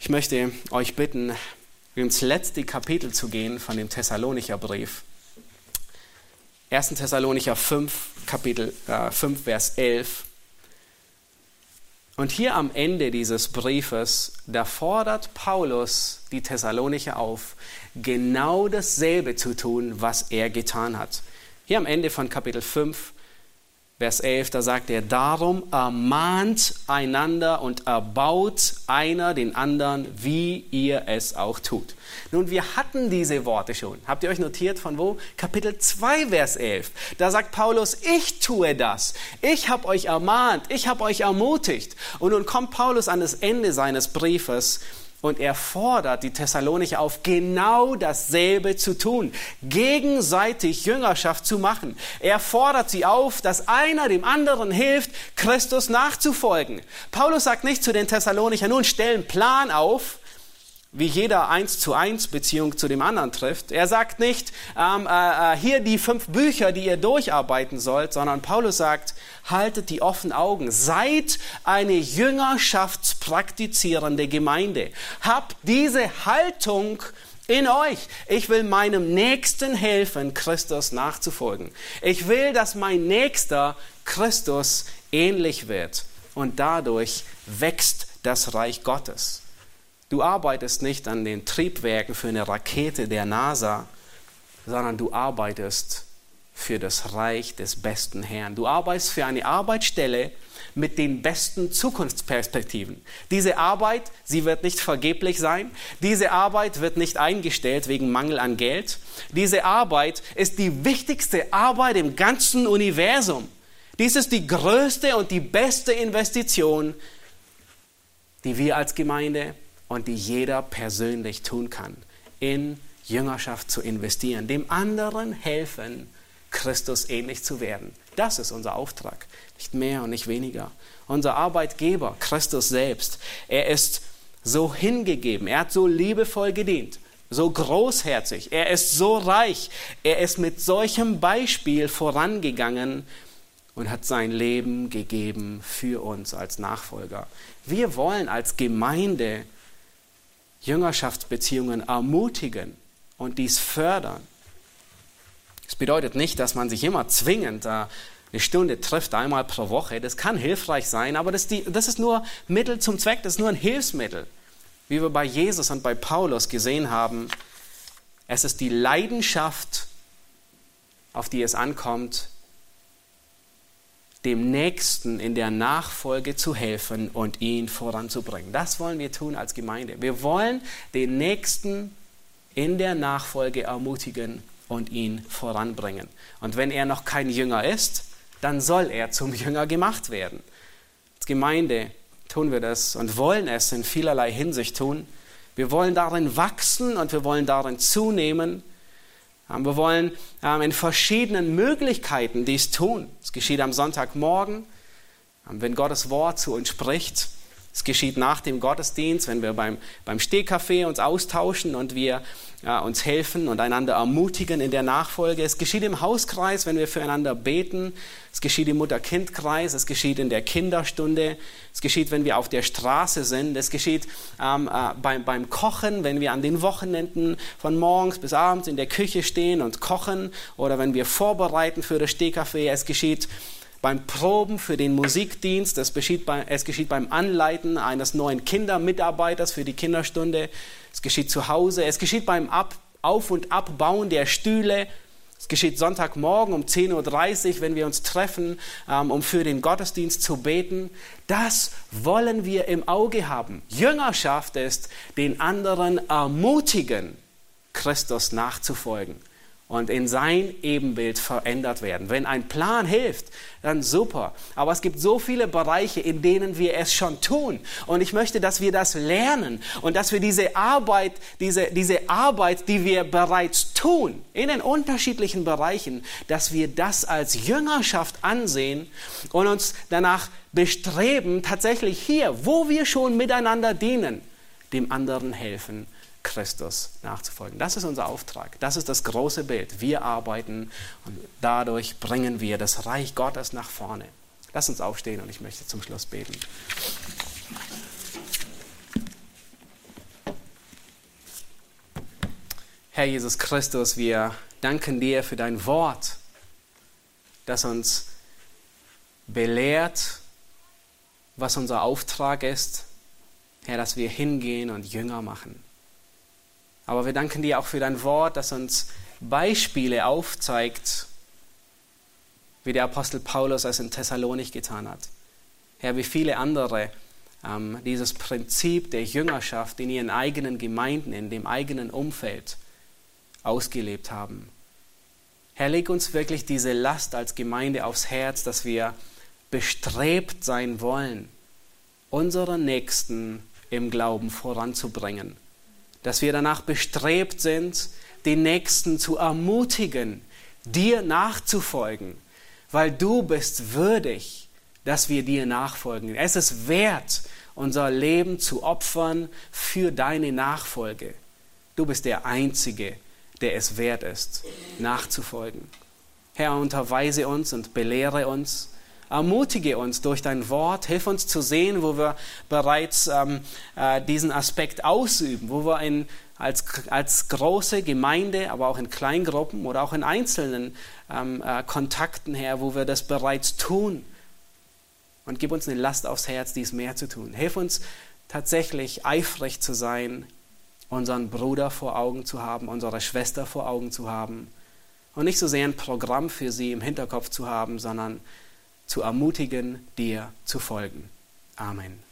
[SPEAKER 1] ich möchte euch bitten, ins letzte Kapitel zu gehen von dem Thessalonicher Brief. 1. Thessalonicher 5, Kapitel äh, 5, Vers 11. Und hier am Ende dieses Briefes, da fordert Paulus die Thessalonicher auf, genau dasselbe zu tun, was er getan hat. Hier am Ende von Kapitel 5, Vers 11, da sagt er, darum ermahnt einander und erbaut einer den anderen, wie ihr es auch tut. Nun, wir hatten diese Worte schon. Habt ihr euch notiert von wo? Kapitel 2, Vers 11. Da sagt Paulus, ich tue das. Ich habe euch ermahnt, ich habe euch ermutigt. Und nun kommt Paulus an das Ende seines Briefes und er fordert die Thessalonicher auf, genau dasselbe zu tun, gegenseitig Jüngerschaft zu machen. Er fordert sie auf, dass einer dem anderen hilft, Christus nachzufolgen. Paulus sagt nicht zu den Thessalonichern, nun stellen Plan auf, wie jeder eins zu eins Beziehung zu dem anderen trifft. Er sagt nicht, ähm, äh, äh, hier die fünf Bücher, die ihr durcharbeiten sollt, sondern Paulus sagt, haltet die offenen Augen, seid eine jüngerschaftspraktizierende Gemeinde. Habt diese Haltung in euch. Ich will meinem Nächsten helfen, Christus nachzufolgen. Ich will, dass mein Nächster Christus ähnlich wird und dadurch wächst das Reich Gottes. Du arbeitest nicht an den Triebwerken für eine Rakete der NASA, sondern du arbeitest für das Reich des besten Herrn. Du arbeitest für eine Arbeitsstelle mit den besten Zukunftsperspektiven. Diese Arbeit, sie wird nicht vergeblich sein. Diese Arbeit wird nicht eingestellt wegen Mangel an Geld. Diese Arbeit ist die wichtigste Arbeit im ganzen Universum. Dies ist die größte und die beste Investition, die wir als Gemeinde und die jeder persönlich tun kann, in Jüngerschaft zu investieren, dem anderen helfen, Christus ähnlich zu werden. Das ist unser Auftrag, nicht mehr und nicht weniger. Unser Arbeitgeber, Christus selbst, er ist so hingegeben, er hat so liebevoll gedient, so großherzig, er ist so reich, er ist mit solchem Beispiel vorangegangen und hat sein Leben gegeben für uns als Nachfolger. Wir wollen als Gemeinde Jüngerschaftsbeziehungen ermutigen und dies fördern. Es bedeutet nicht, dass man sich immer zwingend eine Stunde trifft, einmal pro Woche. Das kann hilfreich sein, aber das, das ist nur Mittel zum Zweck, das ist nur ein Hilfsmittel. Wie wir bei Jesus und bei Paulus gesehen haben, es ist die Leidenschaft, auf die es ankommt, dem Nächsten in der Nachfolge zu helfen und ihn voranzubringen. Das wollen wir tun als Gemeinde. Wir wollen den Nächsten in der Nachfolge ermutigen und ihn voranbringen. Und wenn er noch kein Jünger ist, dann soll er zum Jünger gemacht werden. Als Gemeinde tun wir das und wollen es in vielerlei Hinsicht tun. Wir wollen darin wachsen und wir wollen darin zunehmen wir wollen in verschiedenen Möglichkeiten dies tun. Es geschieht am Sonntagmorgen, wenn Gottes Wort zu uns spricht. Es geschieht nach dem Gottesdienst, wenn wir beim, beim Stehkaffee uns austauschen und wir ja, uns helfen und einander ermutigen in der Nachfolge. Es geschieht im Hauskreis, wenn wir füreinander beten. Es geschieht im Mutter-Kind-Kreis. Es geschieht in der Kinderstunde. Es geschieht, wenn wir auf der Straße sind. Es geschieht ähm, äh, beim, beim Kochen, wenn wir an den Wochenenden von morgens bis abends in der Küche stehen und kochen oder wenn wir vorbereiten für das Stehkaffee. Es geschieht beim Proben für den Musikdienst, es geschieht, bei, es geschieht beim Anleiten eines neuen Kindermitarbeiters für die Kinderstunde, es geschieht zu Hause, es geschieht beim Ab, Auf- und Abbauen der Stühle, es geschieht Sonntagmorgen um 10.30 Uhr, wenn wir uns treffen, ähm, um für den Gottesdienst zu beten. Das wollen wir im Auge haben. Jüngerschaft ist, den anderen ermutigen, Christus nachzufolgen und in sein Ebenbild verändert werden. Wenn ein Plan hilft, dann super. Aber es gibt so viele Bereiche, in denen wir es schon tun. Und ich möchte, dass wir das lernen und dass wir diese Arbeit, diese, diese Arbeit, die wir bereits tun, in den unterschiedlichen Bereichen, dass wir das als Jüngerschaft ansehen und uns danach bestreben, tatsächlich hier, wo wir schon miteinander dienen, dem anderen helfen Christus nachzufolgen. Das ist unser Auftrag. Das ist das große Bild. Wir arbeiten und dadurch bringen wir das Reich Gottes nach vorne. Lass uns aufstehen und ich möchte zum Schluss beten. Herr Jesus Christus, wir danken dir für dein Wort, das uns belehrt, was unser Auftrag ist. Herr, dass wir hingehen und Jünger machen. Aber wir danken dir auch für dein Wort, das uns Beispiele aufzeigt, wie der Apostel Paulus es in Thessalonik getan hat. Herr, wie viele andere ähm, dieses Prinzip der Jüngerschaft in ihren eigenen Gemeinden, in dem eigenen Umfeld ausgelebt haben. Herr, leg uns wirklich diese Last als Gemeinde aufs Herz, dass wir bestrebt sein wollen, unseren Nächsten im Glauben voranzubringen dass wir danach bestrebt sind, den Nächsten zu ermutigen, dir nachzufolgen, weil du bist würdig, dass wir dir nachfolgen. Es ist wert, unser Leben zu opfern für deine Nachfolge. Du bist der Einzige, der es wert ist, nachzufolgen. Herr, unterweise uns und belehre uns Ermutige uns durch dein Wort, hilf uns zu sehen, wo wir bereits ähm, äh, diesen Aspekt ausüben, wo wir in, als, als große Gemeinde, aber auch in Kleingruppen oder auch in einzelnen ähm, äh, Kontakten her, wo wir das bereits tun. Und gib uns eine Last aufs Herz, dies mehr zu tun. Hilf uns tatsächlich eifrig zu sein, unseren Bruder vor Augen zu haben, unsere Schwester vor Augen zu haben und nicht so sehr ein Programm für sie im Hinterkopf zu haben, sondern zu ermutigen, dir zu folgen. Amen.